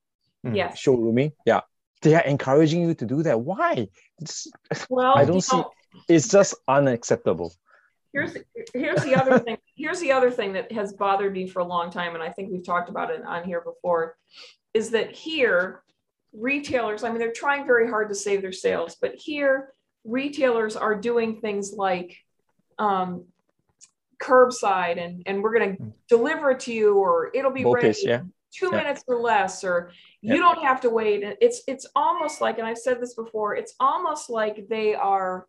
Mm. Yes. Showrooming, yeah. They are encouraging you to do that. Why? It's, Well, I don't see- know, it's just unacceptable. here's here's the other thing. Here's the other thing that has bothered me for a long time, and I think we've talked about it on here before, is that here retailers. I mean, they're trying very hard to save their sales, but here retailers are doing things like um, curbside, and and we're going to Mm. deliver it to you, or it'll be ready yeah. Two Yeah. minutes or less, or you Yeah. don't have to wait. It's it's almost like, and I've said this before, it's almost like they are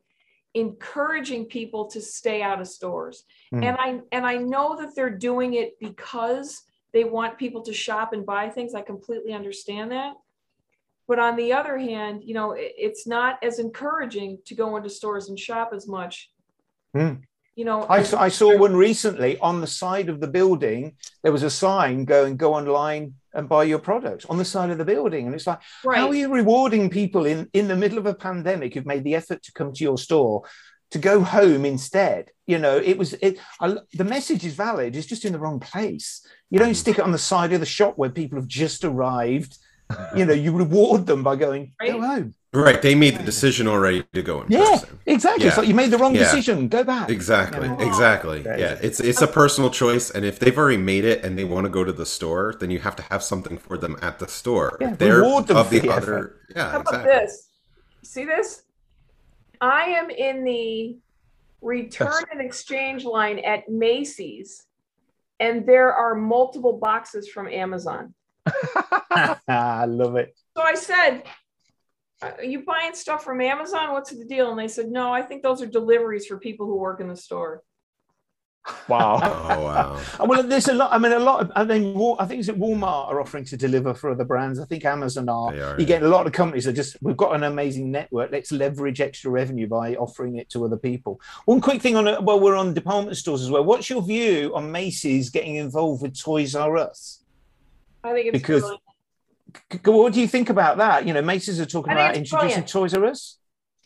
encouraging people to stay out of stores. Mm. And I and I know that they're doing it because they want people to shop and buy things. I completely understand that. But on the other hand, you know, it- it's not as encouraging to go into stores and shop as much. Mm. You know, I, saw- I saw one recently on the side of the building. There was a sign going, go online and buy your products on the side of the building. And it's like, right. How are you rewarding people in, in the middle of a pandemic who've made the effort to come to your store to go home instead? You know, it was it. I, the message is valid. It's just in the wrong place. You don't hmm. stick it on the side of the shop where people have just arrived. You know, you reward them by going go Right. home. Right. They made the decision already to go in Yeah, person. exactly. It's Yeah. like you made the wrong Yeah. decision. Go back. Exactly. Yeah. Exactly. That Yeah. It's it's a personal choice, and if they've already made it and they want to go to the store, then you have to have something for them at the store. Yeah, they're reward them of for the the other. Yeah. How about this? See this? I am in the return Yes. and exchange line at Macy's, and there are multiple boxes from Amazon. I love it. So I said, "Are you buying stuff from Amazon? What's the deal?" And they said, "No, I think those are deliveries for people who work in the store." Wow. Oh wow. Uh, Well, there's a lot. I mean, a lot. Of, I think I think it's at Walmart are offering to deliver for other brands. I think Amazon are. Are, you get a lot of companies that just we've got an amazing network. Let's leverage extra revenue by offering it to other people. One quick thing on it. Well, we're on department stores as well. What's your view on Macy's getting involved with Toys R Us? I think it's Because- brilliant. What do you think about that? You know, Macy's are talking about introducing brilliant. Toys R Us.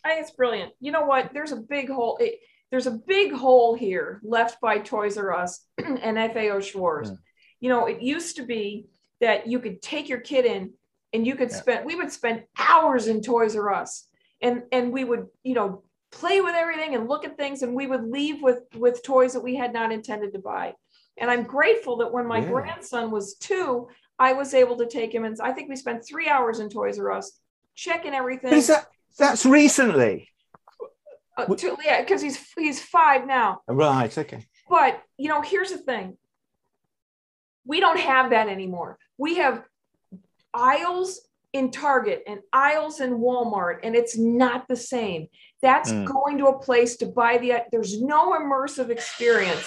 I think it's brilliant. You know what? There's a big hole. It, there's a big hole here left by Toys R Us and FAO Schwarz. Yeah. You know, it used to be that you could take your kid in and you could Yeah. spend. We would spend hours in Toys R Us, and and we would you know play with everything and look at things, and we would leave with with toys that we had not intended to buy. And I'm grateful that when my Yeah. grandson was two, I was able to take him, and I think we spent three hours in Toys R Us checking everything. Is that that's recently? Uh, two, yeah, because he's he's five now. Right. Okay. But you know, here's the thing: we don't have that anymore. We have aisles in Target and aisles in Walmart, and it's not the same. That's Mm. going to a place to buy the. There's no immersive experience.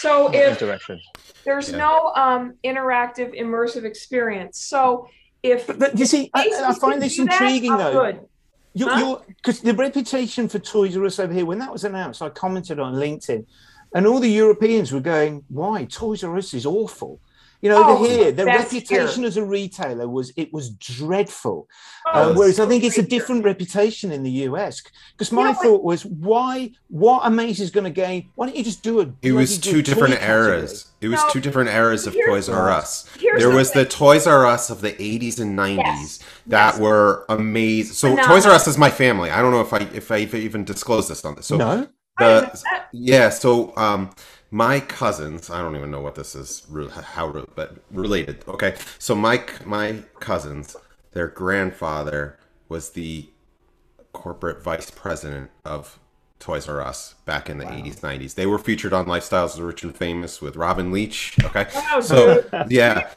So if Interaction. there's Yeah. no um, interactive immersive experience, so if But, but you see, I, I find this do that, intriguing though. good. You, Huh? you're because the reputation for Toys R Us over here, when that was announced, I commented on LinkedIn, and all the Europeans were going, "Why Toys R Us is awful." You know, Oh, over here, their reputation here. as a retailer was it was dreadful. Oh, Uh, whereas I think it's a great. different reputation in the US. Because my know thought was, why? What Amaze is going to gain? Why don't you just do a? It was two different toy category? eras. It was No, two different eras of Toys R Us. There was the thing. Toys R Us of the 80s and 90s Yes. that Yes. were amazing. So Phenomenal. Toys R Us is my family. I don't know if I if I even disclose this on this. So no. The admit that. yeah, so um my cousins, I don't even know what this is how but related. Okay. So my my cousins, their grandfather was the corporate vice president of Toys R Us back in the 80s, 90s. They were featured on Lifestyles of the Rich and Famous with Robin Leach. Okay. Wow, So yeah,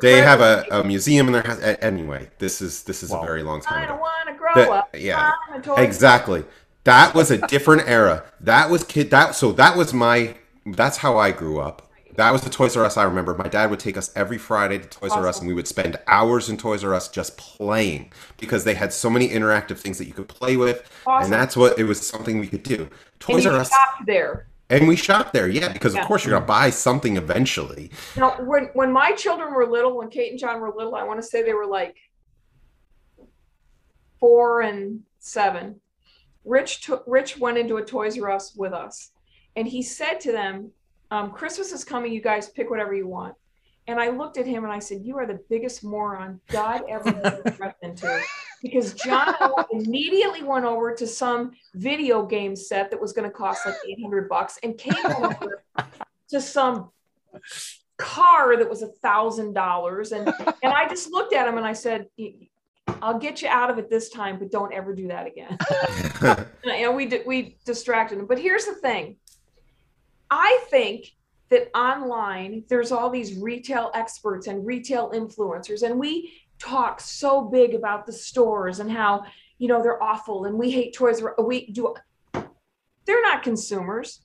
they have a, a museum in their house. Anyway, this is this is Wow. a very long time I ago. don't want to grow up. yeah, I'm a toy- Exactly. That was a different era. That was kid. That so that was my. That's how I grew up. That was the Toys R Us I remember. My dad would take us every Friday to Toys R Us, and we would spend hours in Toys R Us just playing because they had so many interactive things that you could play with, Awesome. and that's what it was something we could do. And Toys you R Us, stopped there. and we shopped there, yeah, because Yeah. of course you're gonna buy something eventually. Now, when when my children were little, when Kate and John were little, I want to say they were like four and seven. Rich took Rich went into a Toys R Us with us, and he said to them, um, "Christmas is coming. You guys pick whatever you want." And I looked at him and I said, "You are the biggest moron God ever put his breath into," because John immediately went over to some video game set that was going to cost like eight hundred bucks, and came went over to some car that was a thousand dollars and and i just looked at him and i said i'll get you out of it this time but don't ever do that again and we did we distracted him but here's the thing i think that online there's all these retail experts and retail influencers and we talk so big about the stores and how you know they're awful and we hate toys we do they're not consumers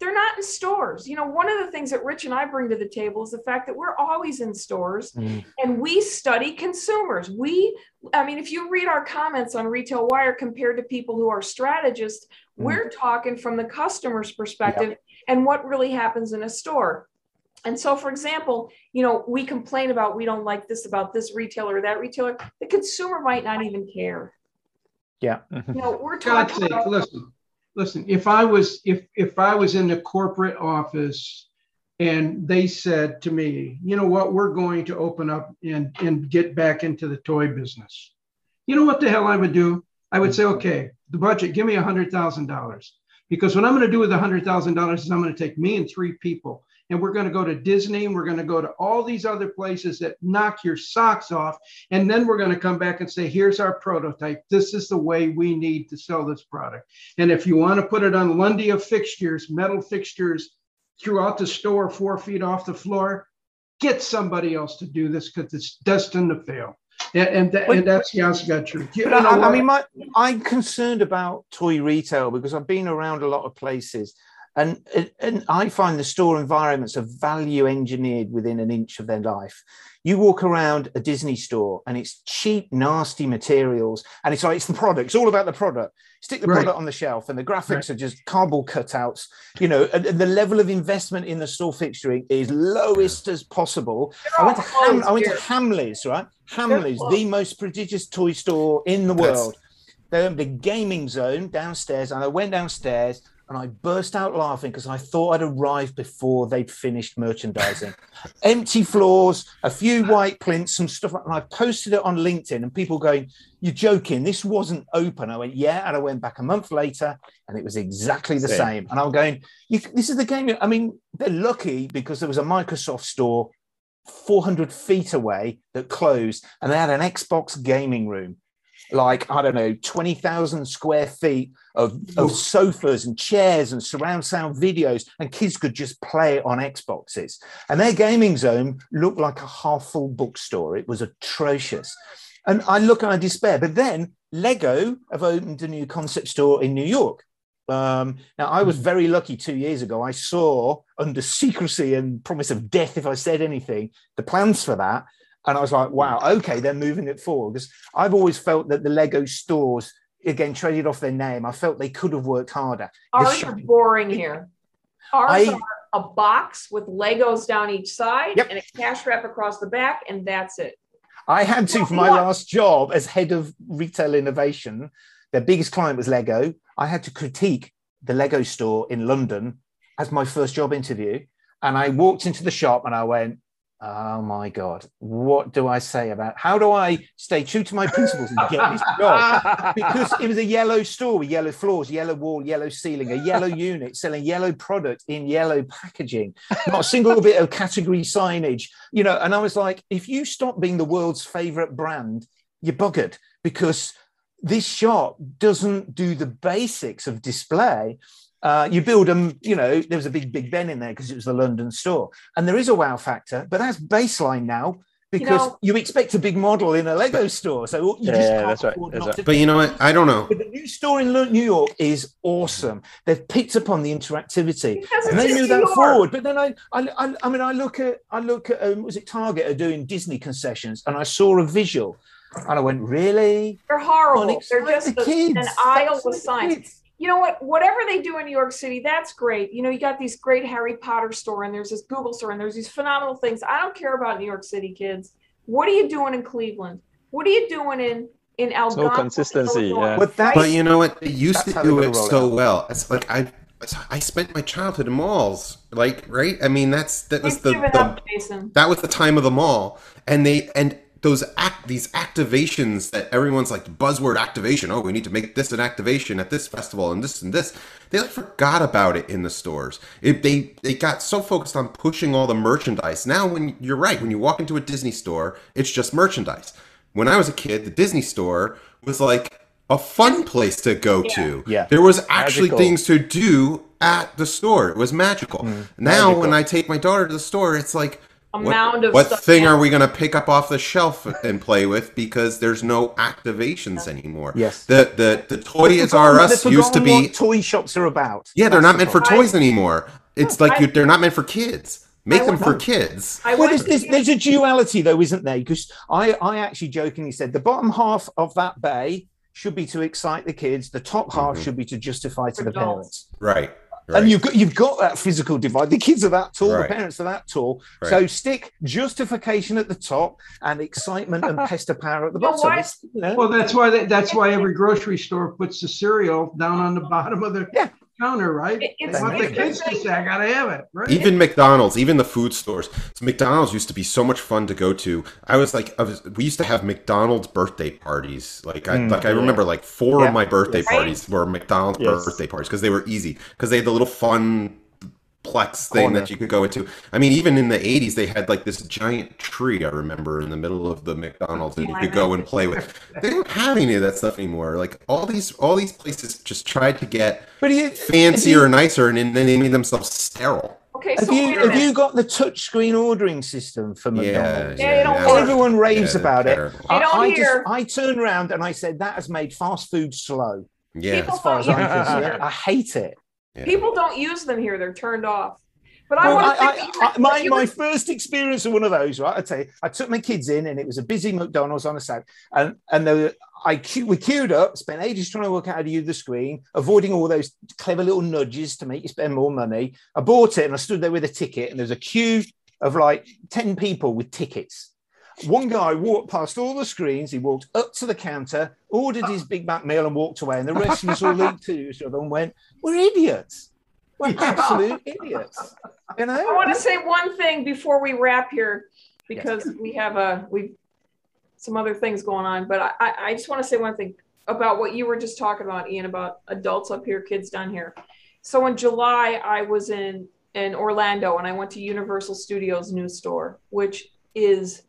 they're not in stores. You know, one of the things that Rich and I bring to the table is the fact that we're always in stores Mm. and we study consumers. We, I mean, if you read our comments on Retail Wire compared to people who are strategists, Mm. we're talking from the customer's perspective and what really happens in a store. And so, for example, you know, we complain about we don't like this about this retailer or that retailer. The consumer might not even care. Yeah. Mm-hmm. You know, we're God's talking sake, about listen, listen, if I was, if, if I was in the corporate office and they said to me, you know what, we're going to open up and, and get back into the toy business. You know what the hell I would do? I would say, okay, the budget, give me a hundred thousand dollars. Because what I'm going to do with hundred thousand dollars is I'm going to take me and three people and we're going to go to Disney and we're going to go to all these other places that knock your socks off. And then we're going to come back and say, here's our prototype. This is the way we need to sell this product. And if you want to put it on Lundia fixtures, metal fixtures throughout the store, four feet off the floor, get somebody else to do this because it's destined to fail. And, and, tha- and that's God truth. You know I, I mean, my, I'm concerned about toy retail because I've been around a lot of places, and and I find the store environments are value engineered within an inch of their life. You walk around a Disney store and it's cheap, nasty materials, and it's like it's the product. It's all about the product. Stick the Right. product on the shelf, and the graphics are just cardboard cutouts. You know, and, and the level of investment in the store fixturing is lowest as possible. I went to Ham, I went to Hamleys, right? Hamleys, the most prodigious toy store in the That's- world. They owned a gaming zone downstairs, and I went downstairs and I burst out laughing because I thought I'd arrived before they'd finished merchandising. Empty floors, a few white plinths, some stuff, and I posted it on LinkedIn, and people going, "You're joking? This wasn't open." I went, "Yeah," and I went back a month later, and it was exactly the Same. same. And I'm going, you, "This is the game." I mean, they're lucky because there was a Microsoft store 400 feet away that closed and they had an Xbox gaming room, like, I don't know, 20,000 square feet of, of sofas and chairs and surround sound videos, and kids could just play it on Xboxes. And their gaming zone looked like a half full bookstore. It was atrocious. And I look and I despair. But then Lego have opened a new concept store in New York. Um, now, I was very lucky two years ago. I saw, under secrecy and promise of death if I said anything, the plans for that. And I was like, wow, okay, they're moving it forward. Because I've always felt that the Lego stores, again, traded off their name. I felt they could have worked harder. Ours are shopping- boring here. Ours I- are a box with Legos down each side Yep. and a cash wrap across the back, and that's it. I had to for my last job as head of retail innovation. Their biggest client was Lego. I had to critique the Lego store in London as my first job interview. And I walked into the shop and I went, Oh my God, what do I say about how do I stay true to my principles and get this job? Because it was a yellow store with yellow floors, yellow wall, yellow ceiling, a yellow unit selling yellow product in yellow packaging, not a single bit of category signage, you know. And I was like, if you stop being the world's favorite brand, you're buggered because this shop doesn't do the basics of display. Uh, you build them, you know, there was a big Big Ben in there because it was the London store. And there is a wow factor, but that's baseline now because you, know- expect a big model in a Lego store. So you just Yeah, can't that's right, afford that's not right. to But you know what? I don't know. but the new store in New York is awesome. They've picked up on the interactivity, and they it's knew that forward. But then I, I, I, I mean, I look at, I look at, um, was it Target are doing Disney concessions, and I saw a visual, and I went, really? They're Come horrible. on, They're just the kids. an aisle Excite with the signs. Kids. you know what? Whatever they do in New York City, that's great. You know, you got these great Harry Potter store, and there's this Google store, and there's these phenomenal things. I don't care about New York City kids. What are you doing in Cleveland? What are you doing in in Algonquin? consistency, yeah. But that, But you know what? They used to do it so out. well. It's like I, I spent my childhood in malls, like right. I mean, that's that was You've the, the up, that was the time of the mall, and they and those act these activations that everyone's like buzzword activation. Oh, we need to make this an activation at this festival and this and this. They like forgot about it in the stores. It, they they got so focused on pushing all the merchandise. Now, when you're right, when you walk into a Disney store, it's just merchandise. When I was a kid, the Disney store was like a fun place to go to. Yeah. There was actually Magical. things to do at the store. It was magical. Mm-hmm. now, Magical. when I take my daughter to the store, it's like A what, mound of what stuff. thing are we going to pick up off the shelf and play with because there's no activations anymore. Yes. The the the Toys They've R Us they've used to forgotten be what toy shops are about. yeah, they're That's not the meant for problem. toys anymore. It's like you, they're not meant for kids. Make I them for kids. I Well, there's, there's, there's a duality though, isn't there? Because I, I actually jokingly said the bottom half of that bay should be to excite the kids. The top half Mhm. should be to justify to For the adults. parents. Right. Right. And you've got you've got that physical divide. The kids are that tall, Right. the parents are that tall. Right. So stick justification at the top and excitement and pester power at the bottom. what? It's, you know, Well, that's why they, that's why every grocery store puts the cereal down on the bottom of the Yeah. Counter, right? It- They it's- want the kids to say, "I gotta have it," right? even McDonald's, even the food stores. So McDonald's used to be so much fun to go to. I was like, I was, we used to have McDonald's birthday parties. Like, I Mm, like I remember like four Yeah. of my birthday Yes. parties were McDonald's Yes. birthday parties because they were easy because they had the little fun plex thing Corner. that you could go into. I mean, even in the '80s, they had like this giant tree. I remember in the middle of the McDonald's, and you could go and play with. They don't have any of that stuff anymore. Like all these, all these places just tried to get but you, fancier and nicer, and then they made themselves sterile. Okay, have so you have you got the touchscreen ordering system for McDonald's? Yeah, you don't that work. was- Everyone raves yeah, about it. terrible. You I, I just I turned around and I said that has made fast food slow. Yeah. People As far as I'm concerned. I hate it. Yeah. People don't use them here. They're turned off. But I Well, want I, to I, I, my, my first experience of one of those, right? I tell you, I took my kids in, and it was a busy McDonald's on a Saturday, and and were, I we queued up, spent ages trying to work out how to use the screen, avoiding all those clever little nudges to make you spend more money. I bought it, and I stood there with a ticket, and there was a queue of like ten people with tickets. One guy walked past all the screens. He walked up to the counter, ordered his Big Mac meal, and walked away. And the rest of us all looked to each other and went, "We're idiots. We're Yeah. absolute idiots." You know. I want to say one thing before we wrap here, because we have a we some other things going on. But I, I I just want to say one thing about what you were just talking about, Ian, about adults up here, kids down here. So in July, I was in in Orlando, and I went to Universal Studios new store, which is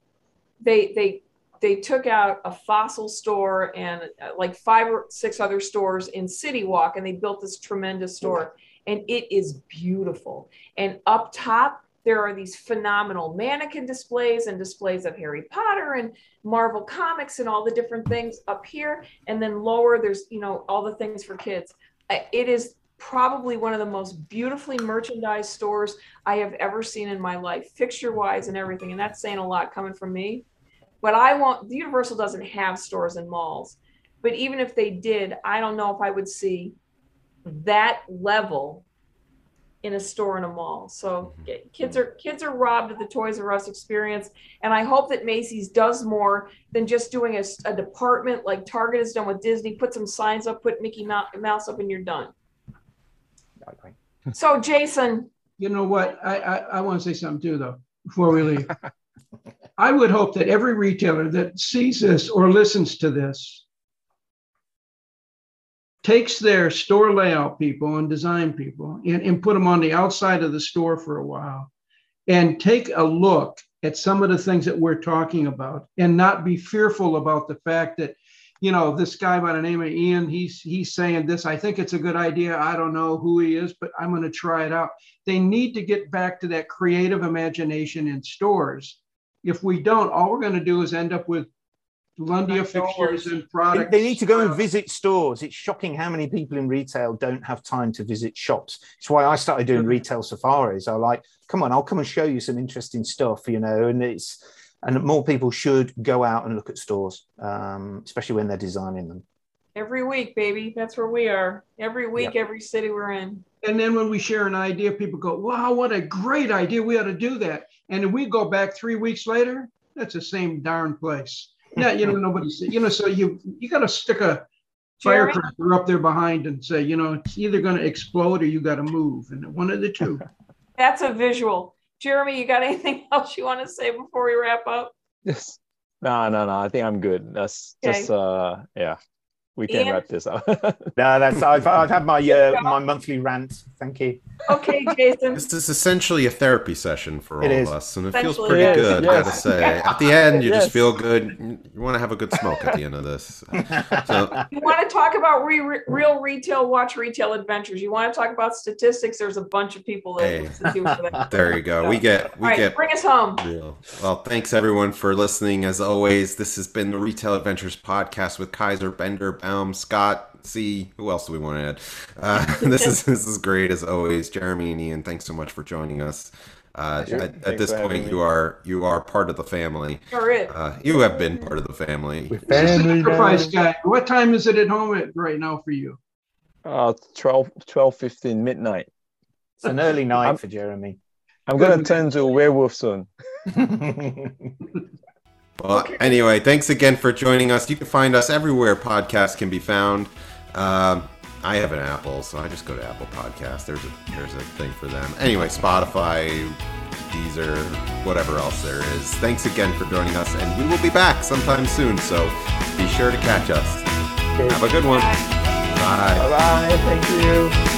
they they they took out a fossil store and uh, like five or six other stores in City Walk, and they built this tremendous store, and it is beautiful. And up top, there are these phenomenal mannequin displays and displays of Harry Potter and Marvel comics and all the different things up here. And then lower, there's you know all the things for kids. I- It is probably one of the most beautifully merchandised stores I have ever seen in my life, fixture wise and everything. And that's saying a lot coming from me. But I want the Universal doesn't have stores and malls. But even if they did, I don't know if I would see that level in a store in a mall. So mm-hmm. kids are kids are robbed of the Toys R Us experience, and I hope that Macy's does more than just doing a, a department like Target has done with Disney. Put some signs up, put Mickey Mouse up, and you're done. So Jason, you know what? I I, I want to say something too, though, before we leave. I would hope that every retailer that sees this or listens to this takes their store layout people and design people and, and put them on the outside of the store for a while and take a look at some of the things that we're talking about and not be fearful about the fact that you know this guy by the name of ian he's he's saying this. I think it's a good idea. I don't know who he is but i'm going to try it out. They need to get back to that creative imagination in stores if we don't all we're going to do is end up with Lundia fixtures and products. They need to go and visit stores. It's shocking how many people in retail don't have time to visit shops. It's why I started doing retail safaris. I like, come on, I'll come and show you some interesting stuff, you know, and it's and more people should go out and look at stores, um, especially when they're designing them. Every week, baby. That's where we are. Every week, yep. every city we're in. And then when we share an idea, people go, wow, what a great idea. We ought to do that. And then we go back three weeks later, that's the same darn place yeah, you know, nobody's, you know, so you you got to stick a firecracker up there behind and say, you know, it's either going to explode or you got to move, and one of the two. That's a visual. Jeremy, you got anything else you want to say before we wrap up? Yes. No, no, no. I think I'm good. That's okay. just uh yeah we can Ian? wrap this up. no, that's I've, I've had my uh, my monthly rant. Thank you. Okay, Jason. This is essentially a therapy session for all of us, and it feels pretty good. Yes. I gotta say, at the end, you yes. just feel good. You want to have a good smoke at the end of this. So, you want to talk about re- real retail, watch retail adventures. You want to talk about statistics? There's a bunch of people that hey, that. There you go. We get we right, get. Bring us home. Real. Well, thanks everyone for listening. As always, this has been the Retail Adventures podcast with Kizer Bender Baum, Scott, C. Who else do we want to add? Uh, this is this is great as always. Jeremy and Ian, thanks so much for joining us. Uh, sure. at, at, this point, you are you are part of the family. Uh, you have been part of the family. family sacrifice guy. What time is it at home at right now for you? Uh, 12, 12 15 midnight. It's an early night I'm, for Jeremy. I'm gonna turn to a werewolf soon. Well, okay. anyway, thanks again for joining us. You can find us everywhere podcasts can be found. Um, I have an Apple, so I just go to Apple Podcasts. There's a there's a thing for them. Anyway, Spotify, Deezer, whatever else there is. Thanks again for joining us, and we will be back sometime soon. So be sure to catch us. Okay. Have a good one. Bye. Bye. Thank you.